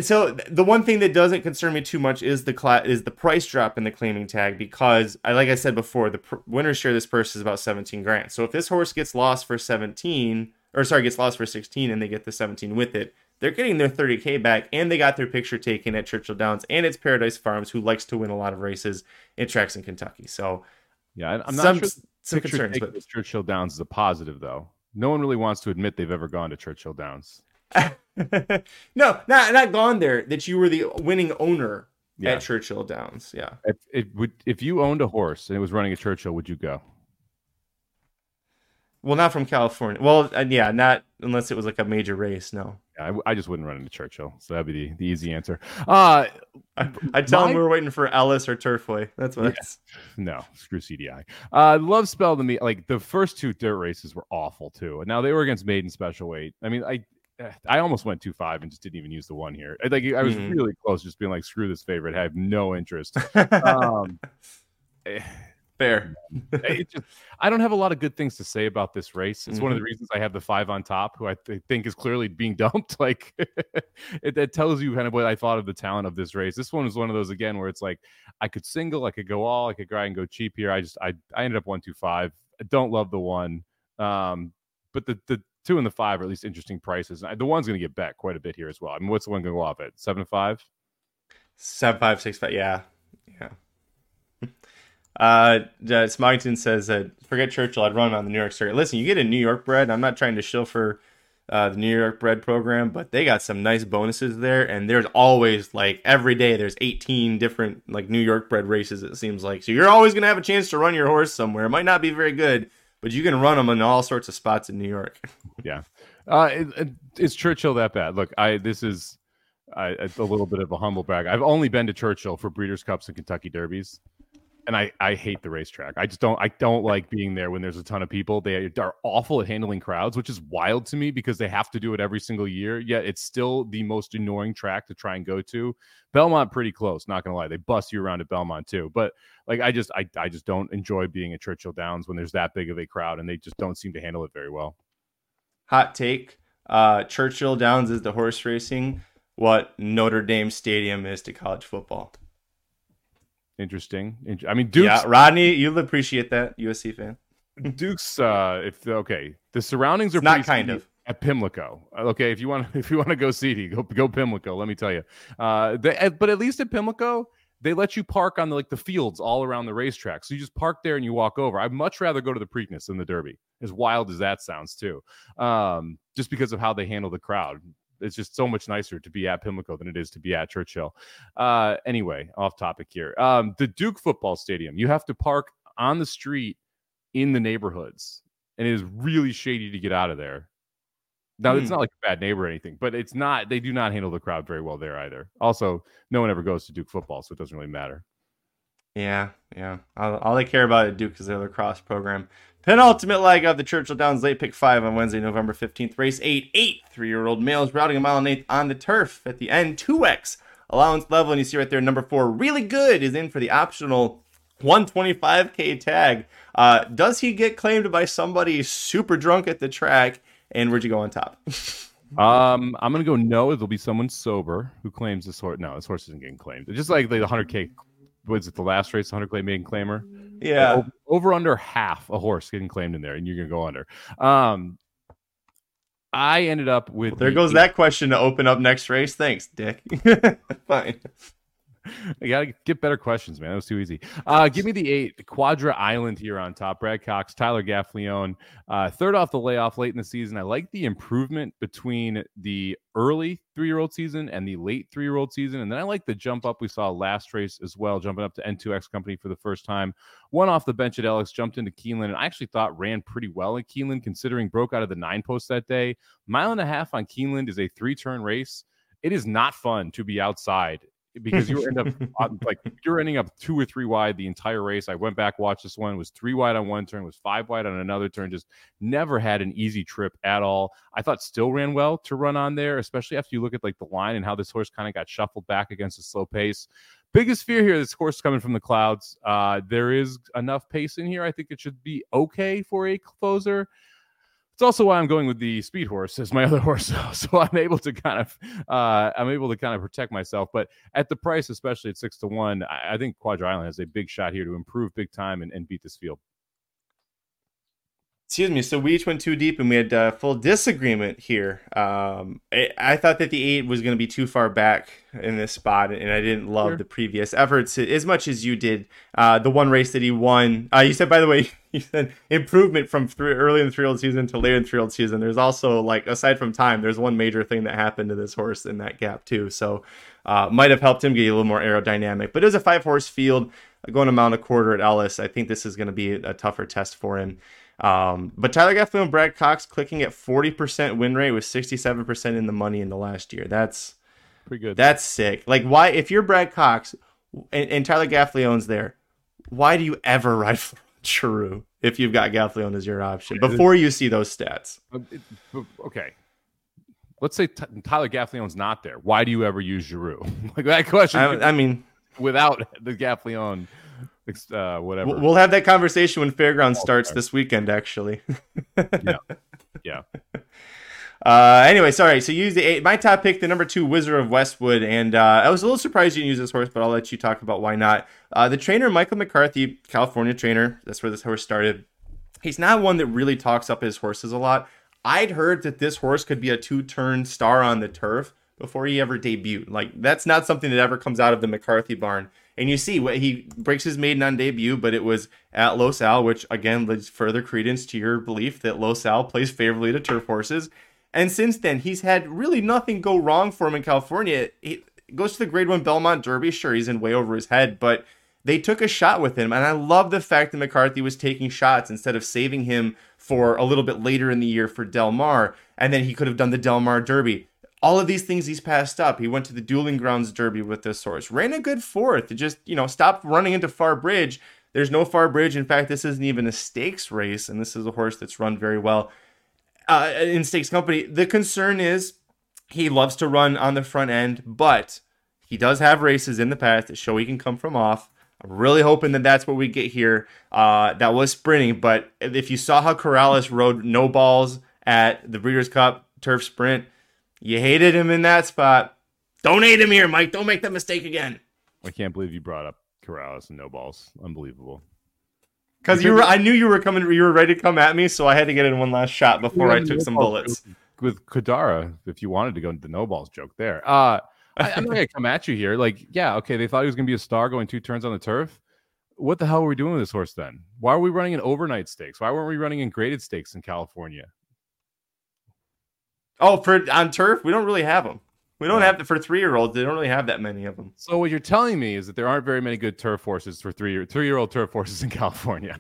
So the one thing that doesn't concern me too much is the cla- is the price drop in the claiming tag because I like I said before the pr- winner's share of this purse is about 17 grand. So if this horse gets lost for 17 or sorry gets lost for 16 and they get the 17 with it, they're getting their 30k back and they got their picture taken at Churchill Downs and it's Paradise Farms who likes to win a lot of races in tracks in Kentucky. So Yeah, I'm not some sure. some concerns, but Churchill Downs is a positive though. No one really wants to admit they've ever gone to Churchill Downs. no, not not gone there. That you were the winning owner Yeah. at Churchill Downs. Yeah. If it would, if you owned a horse and it was running at Churchill, would you go? Well, not from California. Well, uh, yeah, not unless it was like a major race. No, Yeah, I, w- I just wouldn't run into Churchill, so that'd be the, the easy answer. Uh I, I tell My- him we were waiting for Ellis or Turfway. That's what. Yeah. It's, no, screw CDI. Uh, love spell to me like the first two dirt races were awful too. Now they were against maiden special weight. I mean, I eh, I almost went two five and just didn't even use the one here. I- Like I was Mhm. really close, just being like, screw this favorite. I have no interest. Um, eh, Fair. just, I don't have a lot of good things to say about this race. It's Mm-hmm. one of the reasons I have the five on top, who I th- think is clearly being dumped. Like it, that tells you kind of what I thought of the talent of this race. This one was one of those again where it's like I could single, I could go all, I could try and go cheap here. I just I I ended up one two five. I don't love the one, um, but the the two and the five are at least interesting prices. And the one's going to get bet quite a bit here as well. I mean, what's the one going to go off at seven to five? Seven five six five. Yeah, yeah. Uh, uh, Smogton says that forget Churchill. I'd run on the New York circuit. Listen, you get a New York bred. I'm not trying to shill for uh, the New York bred program, but they got some nice bonuses there. And there's always like every day there's 18 different like New York bred races. It seems like so you're always gonna have a chance to run your horse somewhere. It might not be very good, but you can run them in all sorts of spots in New York. Yeah. Uh, it, it- is Churchill that bad? Look, I this is a little bit of a humble brag. I've only been to Churchill for Breeders' Cups and Kentucky Derbies, and I I hate the racetrack. I just don't I don't like being there when there's a ton of people. They are awful at handling crowds, which is wild to me because they have to do it every single year. Yet it's still the most annoying track to try and go to. Belmont pretty close, not gonna lie. They bust you around at Belmont too, but like I just I I just don't enjoy being at Churchill Downs when there's that big of a crowd and they just don't seem to handle it very well. Hot take: uh, Churchill Downs is the horse racing what Notre Dame Stadium is to college football. Interesting. I mean, Duke's Yeah, Rodney, you'll appreciate that, USC fan. Duke's uh if okay, the surroundings are Not pretty kind of. at Pimlico. Uh, Okay, if you want if you want to go seedy, go go Pimlico, let me tell you. Uh they, but at least at Pimlico, they let you park on the, like the fields all around the racetrack. So you just park there and you walk over. I'd much rather go to the Preakness than the Derby. As wild as that sounds too. Um just because of how they handle the crowd. It's just so much nicer to be at Pimlico than it is to be at Churchill. Uh anyway, off topic here. Um the Duke football stadium, you have to park on the street in the neighborhoods, and it is really shady to get out of there. Now it's Hmm. not like a bad neighbor or anything, but it's not. They do not handle the crowd very well there either. Also, no one ever goes to Duke football, so it doesn't really matter. Yeah, yeah. All, all they care about at Duke is their lacrosse program. Penultimate leg of the Churchill Downs late pick five on Wednesday, November 15th. Race eight, eight three year old males routing a mile and eighth on the turf at the end. 2x allowance level. And you see right there, number four, really good, is in for the optional 125k tag. Uh, does he get claimed by somebody super drunk at the track? And where'd you go on top? Um, I'm gonna go no. It'll be someone sober who claims this horse. No, this horse isn't getting claimed. Just like the 100k. Was it the last race? 100k maiden claimer. yeah. over, over under half a horse getting claimed in there, and you're gonna go under. Um, I ended up with There the goes eight- that question to open up next race. Thanks, Dick. Fine. I gotta get better questions, man. That was too easy. Uh, give me the eight Quadra Island here on top. Brad Cox, Tyler Gaffalione, uh, third off the layoff late in the season. I like the improvement between the early three-year-old season and the late three-year-old season, and then I like the jump up we saw last race as well, jumping up to N2X Company for the first time. One off the bench at Ellis, jumped into Keeneland, and I actually thought ran pretty well at Keeneland, considering broke out of the nine post that day. Mile and a half on Keeneland is a three-turn race it is not fun to be outside because you end up like you're ending up two or three wide the entire race. I went back, watched this one, was three wide on one turn, was five wide on another turn, just never had an easy trip at all. I thought still ran well to run on there, especially after you look at like the line and how this horse kind of got shuffled back against a slow pace. Biggest fear here, this horse coming from the clouds. Uh, there is enough pace in here. I think it should be okay for a closer. It's also why I'm going with the speed horse as my other horse, so I'm able to kind of uh, I'm able to kind of protect myself. But at the price, especially at six to one, I, I think Quadra Island has a big shot here to improve big time and, and beat this field. Excuse me. So we each went too deep, and we had uh, full disagreement here. Um, I, I, thought that the eight was going to be too far back in this spot, and I didn't love sure. the previous efforts as much as you did. Uh, the one race that he won, uh, you said, by the way, you said improvement from three, early in the three-year-old season to later in the three-year-old season. There's also like aside from time, there's one major thing that happened to this horse in that gap too. So uh, might have helped him get a little more aerodynamic. But it was a five-horse field going a mile and a quarter at Ellis. I think this is going to be a tougher test for him. Um, but Tyler Gaffalione and Brad Cox clicking at 40% win rate with 67% in the money in the last year. That's pretty good. That's sick. Like, why, if you're Brad Cox and, and Tyler Gaffalione's there, why do you ever ride Giroux if you've got Gaffalione as your option before you see those stats? Okay. Let's say T- Tyler Gaffalione's not there. Why do you ever use Giroux? like that question. I, I mean, without the Gaffalione uh, whatever. We'll have that conversation when Fairground starts this weekend, actually. yeah. Yeah. Uh, anyway, sorry. So use the eight. My top pick, the number two Wizard of Westwood, and uh, I was a little surprised you didn't use this horse, but I'll let you talk about why not. Uh, the trainer, Michael McCarthy, California trainer. That's where this horse started. He's not one that really talks up his horses a lot. I'd heard that this horse could be a two-turn star on the turf before he ever debuted. Like that's not something that ever comes out of the McCarthy barn. And you see what he breaks his maiden on debut, but it was at Los Al, which again leads further credence to your belief that Los Al plays favorably to turf horses. And since then, he's had really nothing go wrong for him in California. He goes to the Grade One Belmont Derby. Sure, he's in way over his head, but they took a shot with him, and I love the fact that McCarthy was taking shots instead of saving him for a little bit later in the year for Del Mar, and then he could have done the Del Mar Derby all of these things he's passed up. He went to the dueling grounds derby with this horse, ran a good fourth. Just you know, stopped running into Far Bridge. There's no Far Bridge. In fact, this isn't even a stakes race, and this is a horse that's run very well uh, in stakes company. The concern is he loves to run on the front end, but he does have races in the past that show he can come from off. I'm really hoping that that's what we get here. Uh, that was sprinting, but if you saw how Corrales rode Nobals at the Breeders' Cup Turf Sprint you hated him in that spot. Don't hate him here, Mike. Don't make that mistake again. I can't believe you brought up Corrales and Nobals. Unbelievable. Because you were, I knew you were coming. You were ready to come at me, so I had to get in one last shot before I took some bullets. With Kadara, if you wanted to go into the Nobals joke there, uh, I, am not gonna come at you here. Like, yeah, okay, they thought he was gonna be a star going two turns on the turf. What the hell were we doing with this horse then? Why are we running an overnight stakes? Why weren't we running in graded stakes in California? Oh, for on turf, we don't really have them. We don't have the for three year olds. They don't really have that many of them. So what you're telling me is that there aren't very many good turf horses for three year three year old turf horses in California.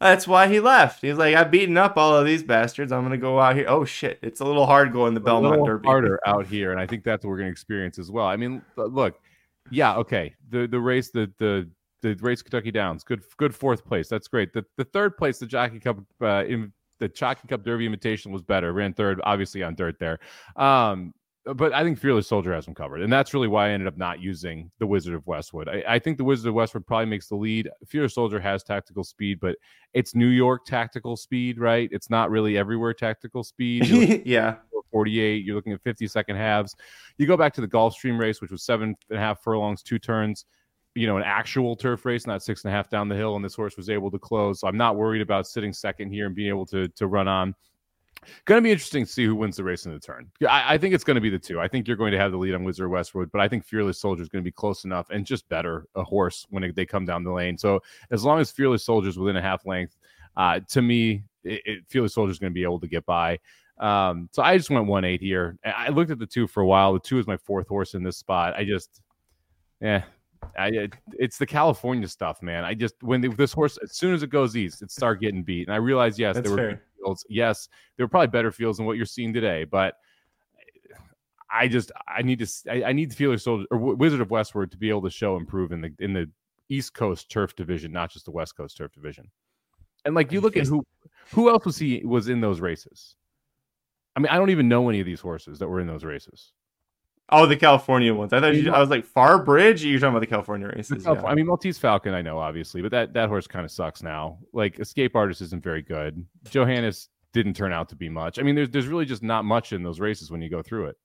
That's why he left. He's like, I've beaten up all of these bastards. I'm gonna go out here. Oh shit, it's a little hard going the it's Belmont Derby. Harder out here, and I think that's what we're gonna experience as well. I mean, look, yeah, okay. The the race, the the the race Kentucky Downs, good good fourth place. That's great. The the third place, the Jockey Club uh, in, the Jockey Club Derby Invitation was better. Ran third, obviously on dirt there. Um, but I think Fearless Soldier has them covered, and that's really why I ended up not using the Wizard of Westwood. I, I, think the Wizard of Westwood probably makes the lead. Fearless Soldier has tactical speed, but it's New York tactical speed, right? It's not really everywhere tactical speed. yeah, 48. You're looking at 50 second halves. You go back to the Gulfstream race, which was seven and a half furlongs, two turns you know, an actual turf race, not six and a half down the hill, and this horse was able to close. So I'm not worried about sitting second here and being able to to run on. Going to be interesting to see who wins the race in the turn. I, I think it's going to be the two. I think you're going to have the lead on Wizard Westwood, but I think Fearless Soldier is going to be close enough and just better a horse when they come down the lane. So as long as Fearless Soldier is within a half length, uh, to me, it, it, Fearless Soldier is going to be able to get by. Um, so I just went one eight here. I looked at the two for a while. The two is my fourth horse in this spot. I just, yeah, I, it's the California stuff, man. I just when this horse, as soon as it goes east, it start getting beat, and I realized yes, That's there were fields. Yes, there were probably better fields than what you're seeing today, but I just I need to I, I need the Fearless Soldier or Wizard of Westwood to be able to show improve in the in the East Coast Turf Division, not just the West Coast Turf Division. And like you look at who who else was he was in those races. I mean, I don't even know any of these horses that were in those races. Oh, the California ones. I thought you, I was like Far Bridge. You're talking about the California races. The Calif- yeah. I mean, Maltese Falcon, I know obviously, but that that horse kind of sucks now. Like Escape Artist isn't very good. Johannes didn't turn out to be much. I mean, there's there's really just not much in those races when you go through it.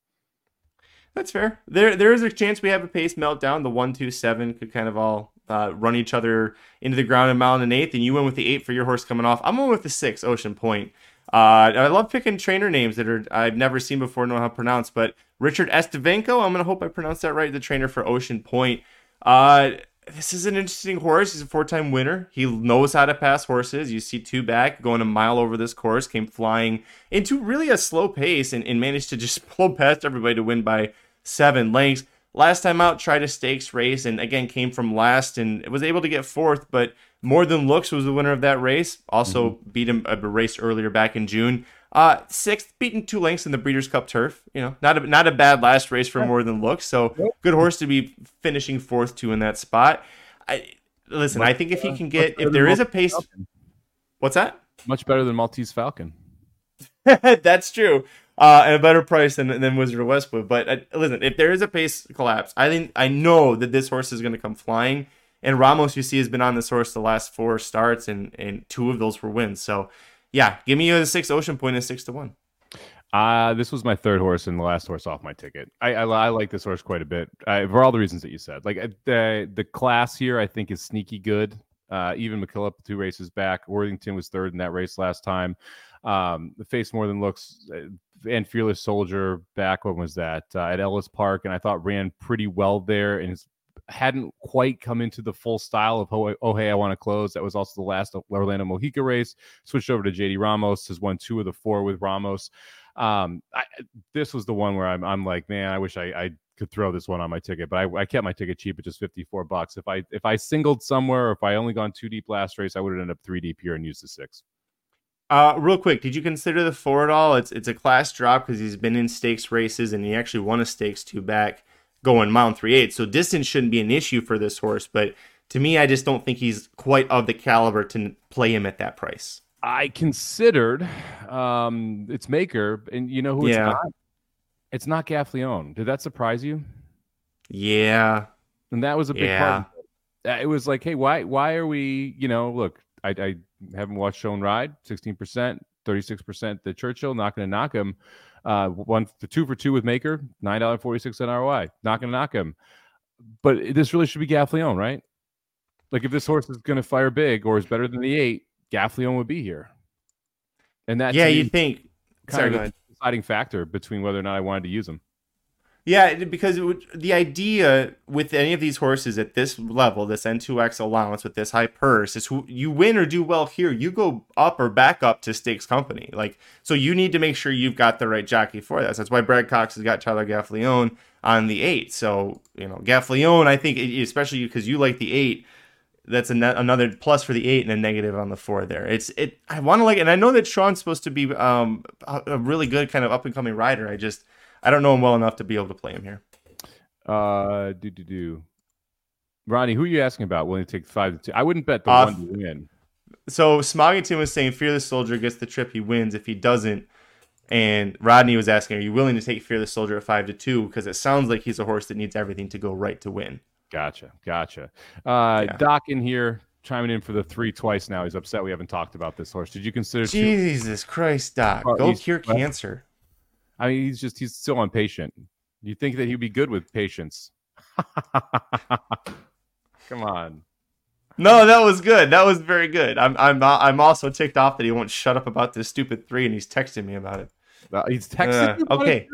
That's fair. There there is a chance we have a pace meltdown. The one, two, seven could kind of all uh, run each other into the ground in mile and an eighth, and you went with the eight for your horse coming off. I'm going with the six, Ocean Point. Uh, I love picking trainer names that are I've never seen before, know how to pronounce. But Richard Estevenko, I'm gonna hope I pronounced that right. The trainer for Ocean Point. Uh, this is an interesting horse. He's a four-time winner. He knows how to pass horses. You see two back going a mile over this course, came flying into really a slow pace and, and managed to just blow past everybody to win by seven lengths. Last time out, tried a stakes race and again came from last and was able to get fourth, but more Than Looks was the winner of that race. Also mm-hmm. beat him a race earlier back in June. Uh, sixth, beaten two lengths in the Breeders' Cup Turf. You know, not a not a bad last race for More Than Looks. So good horse to be finishing fourth too in that spot. I listen. I think if he can get if there is a pace, what's that? Much better than Maltese Falcon. That's true. Uh, and a better price than, than Wizard of Westwood. But uh, listen, if there is a pace collapse, I think I know that this horse is going to come flying. And Ramos, you see, has been on this horse the last four starts, and and two of those were wins. So, yeah, give me a six Ocean Point and six to one. Uh, this was my third horse and the last horse off my ticket. I I, I like this horse quite a bit uh, for all the reasons that you said. Like uh, the the class here, I think is sneaky good. Uh, even McKillop two races back. Worthington was third in that race last time. Um, face more than looks uh, and Fearless Soldier back. When was that uh, at Ellis Park? And I thought ran pretty well there and hadn't quite come into the full style of oh, oh hey I want to close. That was also the last Orlando Mojica race. Switched over to JD Ramos. Has won two of the four with Ramos. Um, I, this was the one where I'm I'm like man I wish I, I could throw this one on my ticket, but I, I kept my ticket cheap at just 54 bucks. If I if I singled somewhere or if I only gone two deep last race, I would have ended up three deep here and used the six. Uh, real quick, did you consider the four at all? It's it's a class drop because he's been in stakes races and he actually won a stakes two back going mile three eight. So distance shouldn't be an issue for this horse. But to me, I just don't think he's quite of the caliber to play him at that price. I considered um, its maker, and you know who it's yeah. not. It's not Gaffalione. Did that surprise you? Yeah, and that was a big yeah. part. It was like, hey, why? Why are we? You know, look, I, I haven't watched Shown Ride. Sixteen percent, thirty six percent. The Churchill not going to knock him. Uh, one the two for two with Maker, nine dollar forty six cent ROI. Not gonna knock him. But this really should be Gaffalione, right? Like if this horse is gonna fire big or is better than the eight, Gaffalione would be here. And that yeah, you think kind Sorry, of deciding factor between whether or not I wanted to use him. Yeah, because would, the idea with any of these horses at this level, this N2X allowance with this high purse, is who you win or do well here, you go up or back up to stakes company. Like, so you need to make sure you've got the right jockey for this. That's why Brad Cox has got Tyler Gaffalione on the eight. So you know, Gaffalione, I think, especially because you like the eight, that's another plus for the eight and a negative on the four there. It's it. I want to like, and I know that Sean's supposed to be um a really good kind of up and coming rider. I just I don't know him well enough to be able to play him here. Uh, do do do. Ronnie, who are you asking about? Willing to take five to two? I wouldn't bet the uh, one to win. So Smoggington was saying Fearless Soldier gets the trip, he wins. If he doesn't, and Rodney was asking, are you willing to take Fearless Soldier at five to two? Because it sounds like he's a horse that needs everything to go right to win. Gotcha, gotcha. Uh, yeah. Doc in here chiming in for the three twice now. He's upset we haven't talked about this horse. Did you consider? Jesus two- Christ, Doc, go cure cancer. I mean, he's just he's still impatient. You think that he'd be good with patience? Come on. No, that was good. That was very good. I'm I'm I'm also ticked off that he won't shut up about this stupid three, and he's texting me about it. Uh, he's texting. Uh, okay.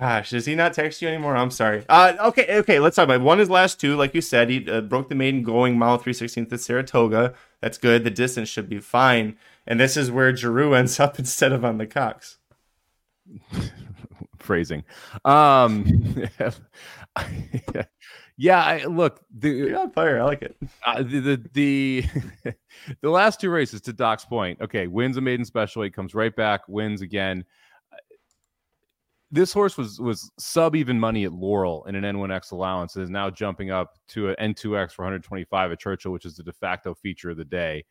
Gosh, does he not text you anymore? I'm sorry. Uh, okay, okay. Let's talk about it. one. His last two, like you said, he uh, broke the maiden going mile three sixteenth at Saratoga. That's good. The distance should be fine. And this is where Giroux ends up instead of on the Cox. Phrasing. Um, yeah. I, look, the, You're on fire. I like it. Uh, the the the, the last two races to Doc's point. Okay, wins a maiden special weight, comes right back, wins again. This horse was was sub even money at Laurel in an N1X allowance. and is now jumping up to an N2X for 125 at Churchill, which is the de facto feature of the day.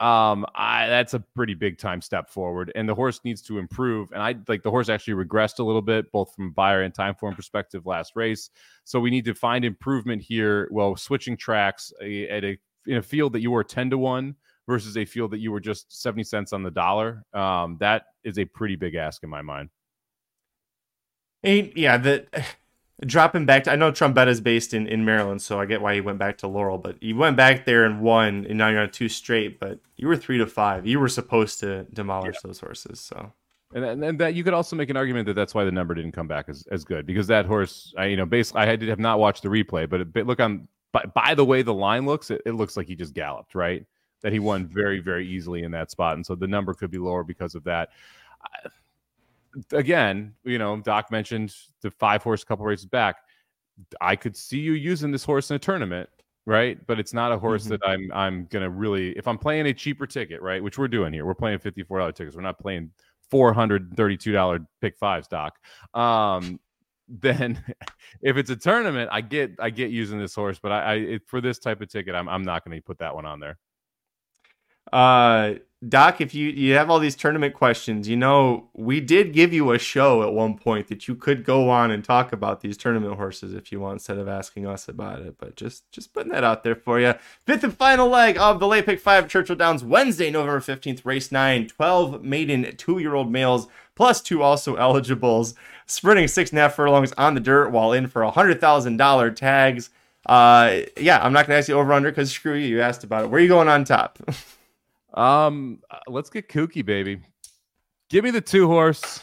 Um, I that's a pretty big time step forward, and the horse needs to improve. And I like the horse actually regressed a little bit, both from Beyer and time form perspective last race. So we need to find improvement here. Well, switching tracks at a in a field that you were 10 to 1 versus a field that you were just 70 cents on the dollar. Um, that is a pretty big ask in my mind. He, yeah, the dropping back. To, I know Trombetta is based in, in Maryland, so I get why he went back to Laurel. But you went back there and won, and now you're on two straight. But you were three to five. You were supposed to demolish those horses. So And, and, and that you could also make an argument that that's why the number didn't come back as, as good because that horse, I, you know, basically I had to have not watched the replay, but, but look on by, by the way the line looks, it, it looks like he just galloped, right? That he won very, very easily in that spot. And so the number could be lower because of that. I- again, you know, Doc mentioned the five horse couple races back. I could see you using this horse in a tournament, right? But it's not a horse Mhm. that I'm I'm gonna really if I'm playing a cheaper ticket, right? Which we're doing here. We're playing $54 tickets. We're not playing $432 pick five stock. Um then if it's a tournament, I get I get using this horse, but I, I it, for this type of ticket, I'm I'm not going to put that one on there. Uh, Doc, if you you have all these tournament questions, you know we did give you a show at one point that you could go on and talk about these tournament horses if you want, instead of asking us about it. But just just putting that out there for you. Fifth and final leg of the late pick five Churchill Downs Wednesday, November fifteenth, race nine. Twelve maiden two year old males plus two also eligibles, sprinting six and a half furlongs on the dirt while in for a hundred thousand dollar tags. Uh, yeah, I'm not gonna ask you over under because screw you. You asked about it. Where are you going on top? Um, uh, let's get kooky, baby. Give me the two horse.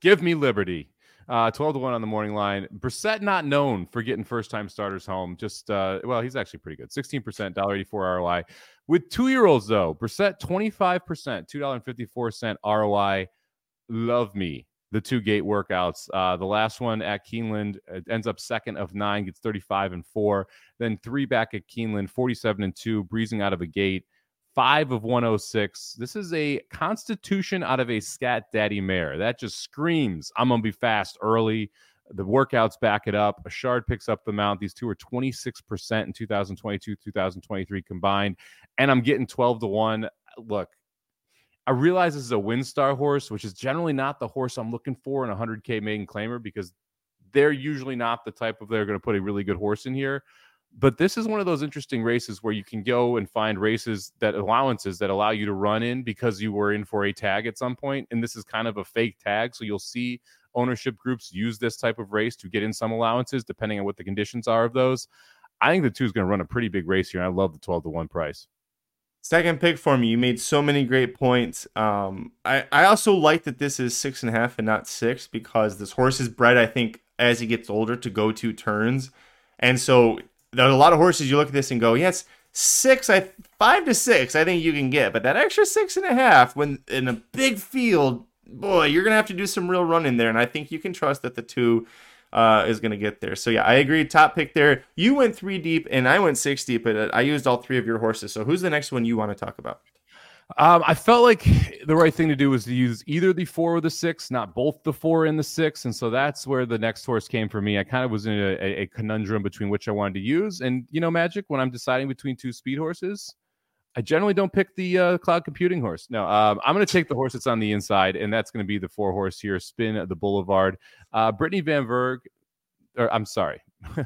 Give me Liberty. Uh, 12 to 1 on the morning line. Brissett not known for getting first time starters home. Just uh, well, he's actually pretty good. 16%, $1.84 ROI. With two year olds, though, Brissett 25%, $2.54 ROI. Love me. The two gate workouts. Uh, the last one at Keeneland ends up second of nine, gets 35 and four. Then three back at Keeneland, 47 and two, breezing out of a gate five of 106. This is a constitution out of a scat daddy mare. That just screams, I'm going to be fast early. The workouts back it up. Ashard picks up the mount. These two are 26% in 2022, 2023 combined. And I'm getting 12 to 1. Look, I realize this is a WinStar horse, which is generally not the horse I'm looking for in a 100K maiden claimer because they're usually not the type of they're going to put a really good horse in here but this is one of those interesting races where you can go and find races that allowances that allow you to run in because you were in for a tag at some point and this is kind of a fake tag so you'll see ownership groups use this type of race to get in some allowances depending on what the conditions are of those i think the two is going to run a pretty big race here and i love the 12 to 1 price Second pick for me. You made so many great points. Um, I, I also like that this is six and a half and not six because this horse is bred, I think, as he gets older to go two turns. And so there's a lot of horses you look at this and go, yes, six, I five to six, I think you can get. But that extra six and a half when in a big field, boy, you're gonna have to do some real running there. And I think you can trust that the two uh, is going to get there. So yeah, I agree. Top pick there. You went three deep, and I went six deep, but I used all three of your horses. So who's the next one you want to talk about? Um, I felt like the right thing to do was to use either the four or the six, not both the four and the six. And so that's where the next horse came for me. I kind of was in a, a, conundrum between which I wanted to use. And, you know, Magic, when I'm deciding between two speed horses, I generally don't pick the uh, cloud computing horse. No, um, I'm going to take the horse that's on the inside, and that's going to be the four horse here, Spin the Boulevard. Uh, Brittany Van Verg, or I'm sorry.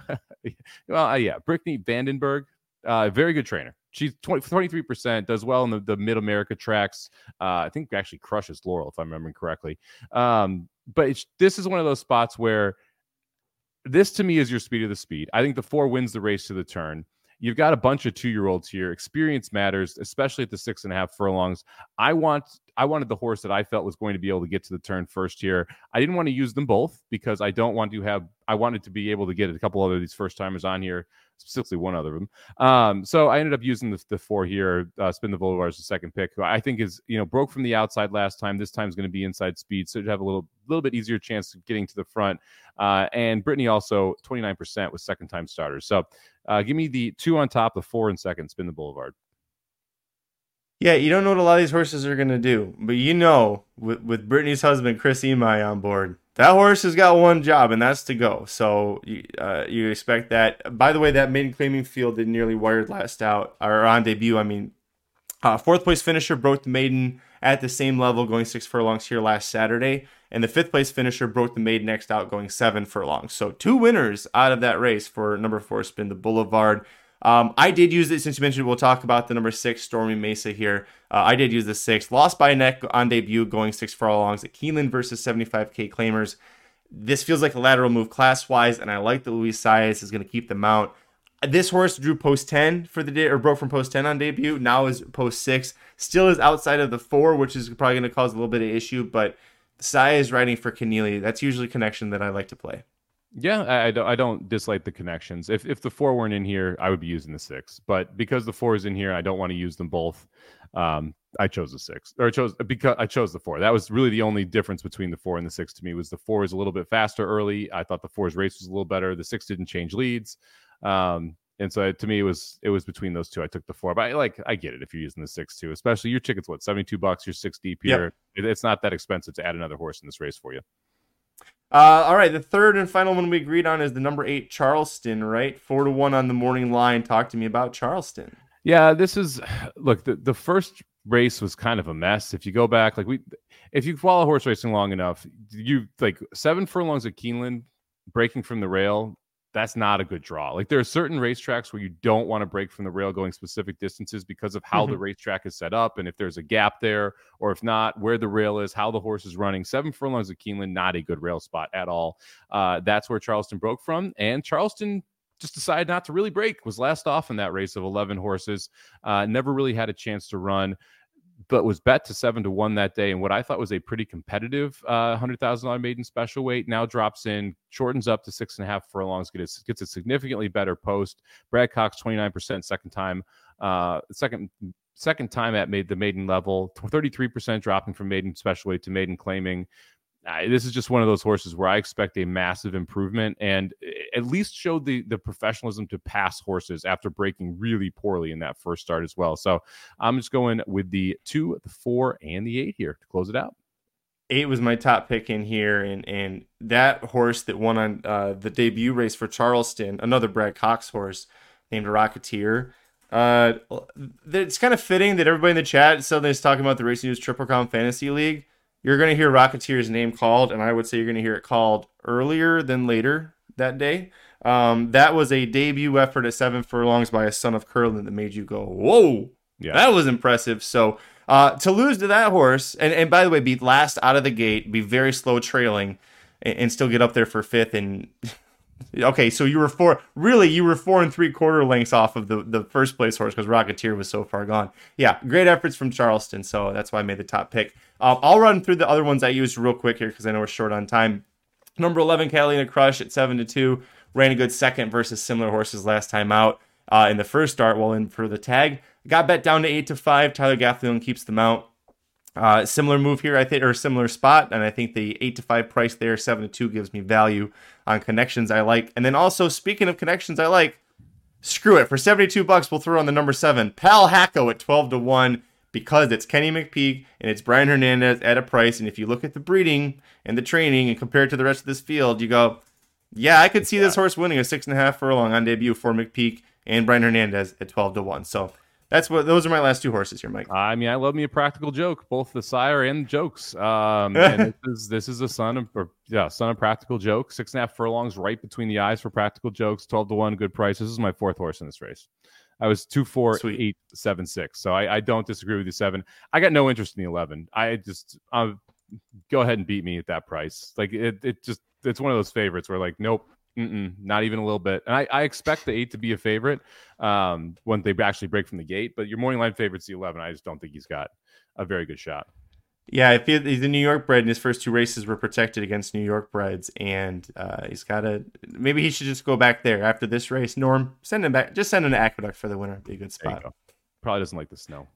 well, uh, yeah, Brittany Vandenberg, uh, very good trainer. She's 20, 23%, does well in the, the Mid America tracks. Uh, I think actually crushes Laurel, if I'm remembering correctly. Um, but this is one of those spots where this to me is your speed of the speed. I think the four wins the race to the turn you've got a bunch of two year olds here. Experience matters, especially at the six and a half furlongs. I want I wanted the horse that I felt was going to be able to get to the turn first here. I didn't want to use them both because I don't want to have I wanted to be able to get a couple other these first timers on here, specifically one other of them. Um, so I ended up using the, the four here, uh, Spin the Boulevard as the second pick, who I think is you know broke from the outside last time. This time is going to be inside speed, so you have a little little bit easier chance of getting to the front. Uh, and Brittany also 29% with second time starters. So uh, give me the two on top, the four and second, Spin the Boulevard. Yeah, you don't know what a lot of these horses are going to do, but you know, with, with Brittany's husband, Chris Imai, on board, that horse has got one job, and that's to go. So you, uh, you expect that. By the way, that maiden claiming field did nearly wired last out, or on debut. I mean, uh, fourth place finisher broke the maiden at the same level, going six furlongs here last Saturday. And the fifth place finisher broke the maiden next out, going seven furlongs. So two winners out of that race for number four spin the Boulevard. Um, I did use it since you mentioned we'll talk about the number six Stormy Mesa here. Uh, I did use the six, lost by a neck on debut, going six furlongs at Keeneland versus 75k claimers. This feels like a lateral move class wise, and I like that Luis Saez is going to keep them out. This horse drew post 10 for the day, or broke from post 10 on debut. Now is post six. Still is outside of the four, which is probably going to cause a little bit of issue. But Saez riding for Kenneally. That's usually a connection that I like to play. Yeah, I, I, don't. I don't dislike the connections. If if the four weren't in here, I would be using the six. But because the four is in here, I don't want to use them both. Um, I chose the six, or I chose because I chose the four. That was really the only difference between the four and the six to me. Was the four is a little bit faster early. I thought the four's race was a little better. The six didn't change leads. Um, and so to me, it was it was between those two. I took the four, but I, like I get it if you're using the six too, especially your ticket's what seventy two bucks. You're six deep here. Yep. It, it's not that expensive to add another horse in this race for you. Uh, all right, the third and final one we agreed on is the number eight Charleston. Right, four to one on the morning line. Talk to me about Charleston. Yeah, this is look the the first race was kind of a mess. If you go back, like we, if you follow horse racing long enough, you like seven furlongs at Keeneland breaking from the rail that's not a good draw. Like there are certain racetracks where you don't want to break from the rail going specific distances because of how mm-hmm. the racetrack is set up and if there's a gap there or if not, where the rail is, how the horse is running. Seven furlongs at Keeneland, not a good rail spot at all. Uh, that's where Charleston broke from. And Charleston just decided not to really break, was last off in that race of 11 horses, uh, never really had a chance to run but was bet to seven to one that day. And what I thought was a pretty competitive uh, hundred thousand dollar maiden special weight now drops in, shortens up to six and a half furlongs, gets gets a significantly better post. Brad Cox twenty nine percent second time, uh, second second time at made the maiden level, thirty three percent dropping from maiden special weight to maiden claiming this is just one of those horses where I expect a massive improvement and at least showed the the professionalism to pass horses after breaking really poorly in that first start as well. So I'm just going with the two, the four, and the eight here to close it out. Eight was my top pick in here, and and that horse that won on uh, the debut race for Charleston, another Brad Cox horse named Rocketeer. Uh, it's kind of fitting that everybody in the chat suddenly is talking about the Racing News Triple Crown Fantasy League you're going to hear Rocketeer's name called, and I would say you're going to hear it called earlier than later that day. Um, that was a debut effort at seven furlongs by a son of Curlin that made you go, whoa, yeah. that was impressive. So uh, to lose to that horse, and, and by the way, be last out of the gate, be very slow trailing, and, and still get up there for fifth and Okay, so you were four. Really, you were four and three quarter lengths off of the, the first place horse because Rocketeer was so far gone. Yeah, great efforts from Charleston, so that's why I made the top pick. Um, I'll run through the other ones I used real quick here because I know we're short on time. Number eleven, Catalina Crush at seven to two ran a good second versus similar horses last time out uh, in the first start. While in for the tag, got bet down to eight to five. Tyler Gaffalione keeps them out. Uh, similar move here, I think, or similar spot, and I think the eight to five price there, seven to two, gives me value on connections I like. And then also, speaking of connections I like, screw it for seventy two bucks, we'll throw on the number seven, Pal Hacko at twelve to one because it's Kenny McPeek and it's Brian Hernandez at a price. And if you look at the breeding and the training and compare it to the rest of this field, you go, yeah, I could see this horse winning a six and a half furlong on debut for McPeek and Brian Hernandez at twelve to one. So that's what those are my last two horses here, Mike. I mean, I love me a practical joke, both the sire and jokes. Um, and this is this is a son of or, yeah, son of practical joke. Six and a half furlongs right between the eyes for practical jokes. Twelve to one, good price. This is my fourth horse in this race. I was two, four, Sweet. eight, seven, six. So I, I don't disagree with you. Seven. I got no interest in the eleven. I just uh, go ahead and beat me at that price. Like it, it just it's one of those favorites where like, nope, Mm-mm, not even a little bit. And I, I expect the eight to be a favorite um, when they actually break from the gate. But your morning line favorite's the 11. I just don't think he's got a very good shot. Yeah, if he, he's a New York bred, and his first two races were protected against New York breds, and uh, he's got to maybe he should just go back there after this race. Norm, send him back. Just send him to Aqueduct for the winner. Be a good spot. Go. Probably doesn't like the snow.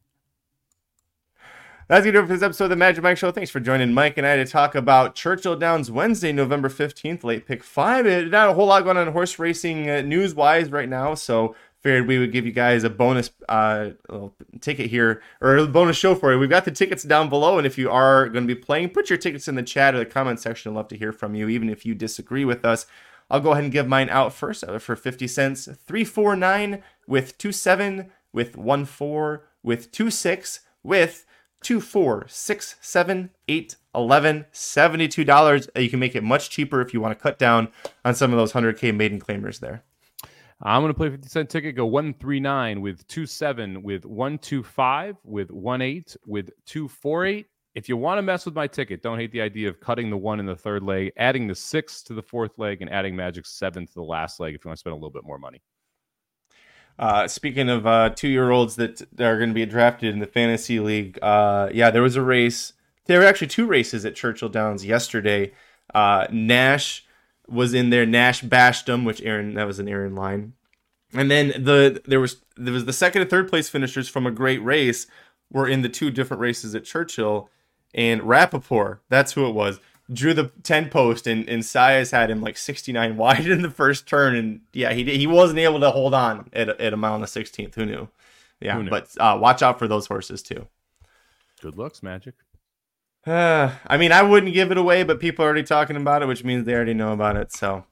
That's going to do it for this episode of the Magic Mike Show. Thanks for joining Mike and I to talk about Churchill Downs Wednesday, November 15th, late pick five. Not a whole lot going on horse racing uh, news wise right now, so figured we would give you guys a bonus uh, ticket here or a bonus show for you. We've got the tickets down below, and if you are going to be playing, put your tickets in the chat or the comment section. I'd love to hear from you, even if you disagree with us. I'll go ahead and give mine out first for 50 cents. 349 with 27 with 1 4 with 2 6 with two, four, six, seven, eight, eleven, seventy-two dollars. Uh, you can make it much cheaper if you want to cut down on some of those hundred K maiden claimers there. I'm going to play 50 cent ticket, go 139 with 27, with 125, with 18, with 248. If you want to mess with my ticket, don't hate the idea of cutting the one in the third leg, adding the six to the fourth leg, and adding Magic seven to the last leg if you want to spend a little bit more money. Uh, speaking of uh, two-year-olds that are going to be drafted in the fantasy league, uh, yeah, there was a race. There were actually two races at Churchill Downs yesterday. Uh, Nash was in there. Nash bashed him, which Aaron that was an Aaron line. And then the there was there was the second and third place finishers from a great race were in the two different races at Churchill. And Rappaport, that's who it was drew the 10 post and, and Saez had him like 69 wide in the first turn. And yeah, he he wasn't able to hold on at, at a mile and the 16th. Who knew? Yeah, Who knew? but uh, watch out for those horses too. Good looks, Magic. Uh, I mean, I wouldn't give it away, but people are already talking about it, which means they already know about it. So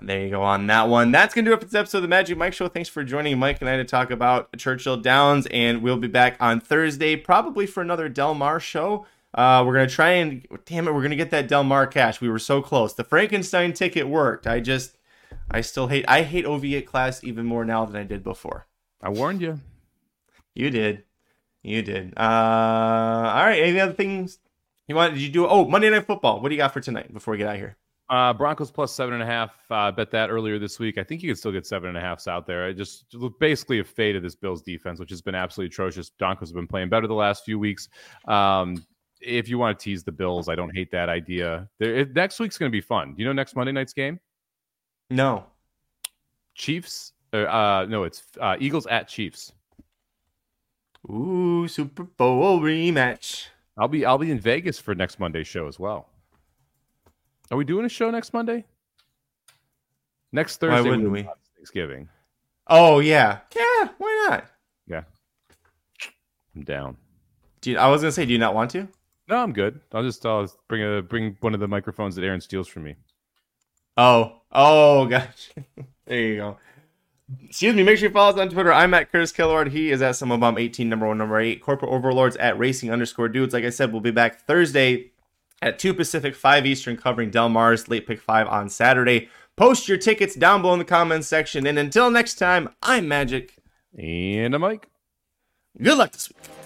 there you go on that one. That's going to do it for this episode of the Magic Mike Show. Thanks for joining Mike and I to talk about Churchill Downs. And we'll be back on Thursday, probably for another Del Mar show. Uh, we're gonna try and damn it, we're gonna get that Del Mar cash. We were so close. The Frankenstein ticket worked. I just, I still hate. I hate OV8 class even more now than I did before. I warned you. You did. You did. Uh, all right. Any other things you want? Did you do? Oh, Monday Night Football. What do you got for tonight before we get out here? Uh, Broncos plus seven and a half. Uh, bet that earlier this week. I think you can still get seven and a halfs out there. I just basically a fade of this Bills defense, which has been absolutely atrocious. Broncos have been playing better the last few weeks. Um, if you want to tease the Bills, I don't hate that idea. There, it, next week's going to be fun. Do you know next Monday night's game? No. Chiefs. Uh, uh no, it's uh, Eagles at Chiefs. Ooh, Super Bowl rematch. I'll be I'll be in Vegas for next Monday's show as well. Are we doing a show next Monday? Next Thursday. Why wouldn't we? Thanksgiving. Oh yeah, yeah. Why not? Yeah, I'm down. Do I was gonna say, do you not want to? No, I'm good. I'll just uh, bring a bring one of the microphones that Aaron steals from me. Oh, oh, gosh. there you go. Excuse me. Make sure you follow us on Twitter. I'm at Curtis Kalleward. He is at Bomb 18, number one, number eight. Corporate Overlords at Racing underscore Dudes. Like I said, we'll be back Thursday at 2 Pacific, 5 Eastern, covering Del Mar's late pick 5 on Saturday. Post your tickets down below in the comments section. And until next time, I'm Magic. And I'm Mike. Good luck this week.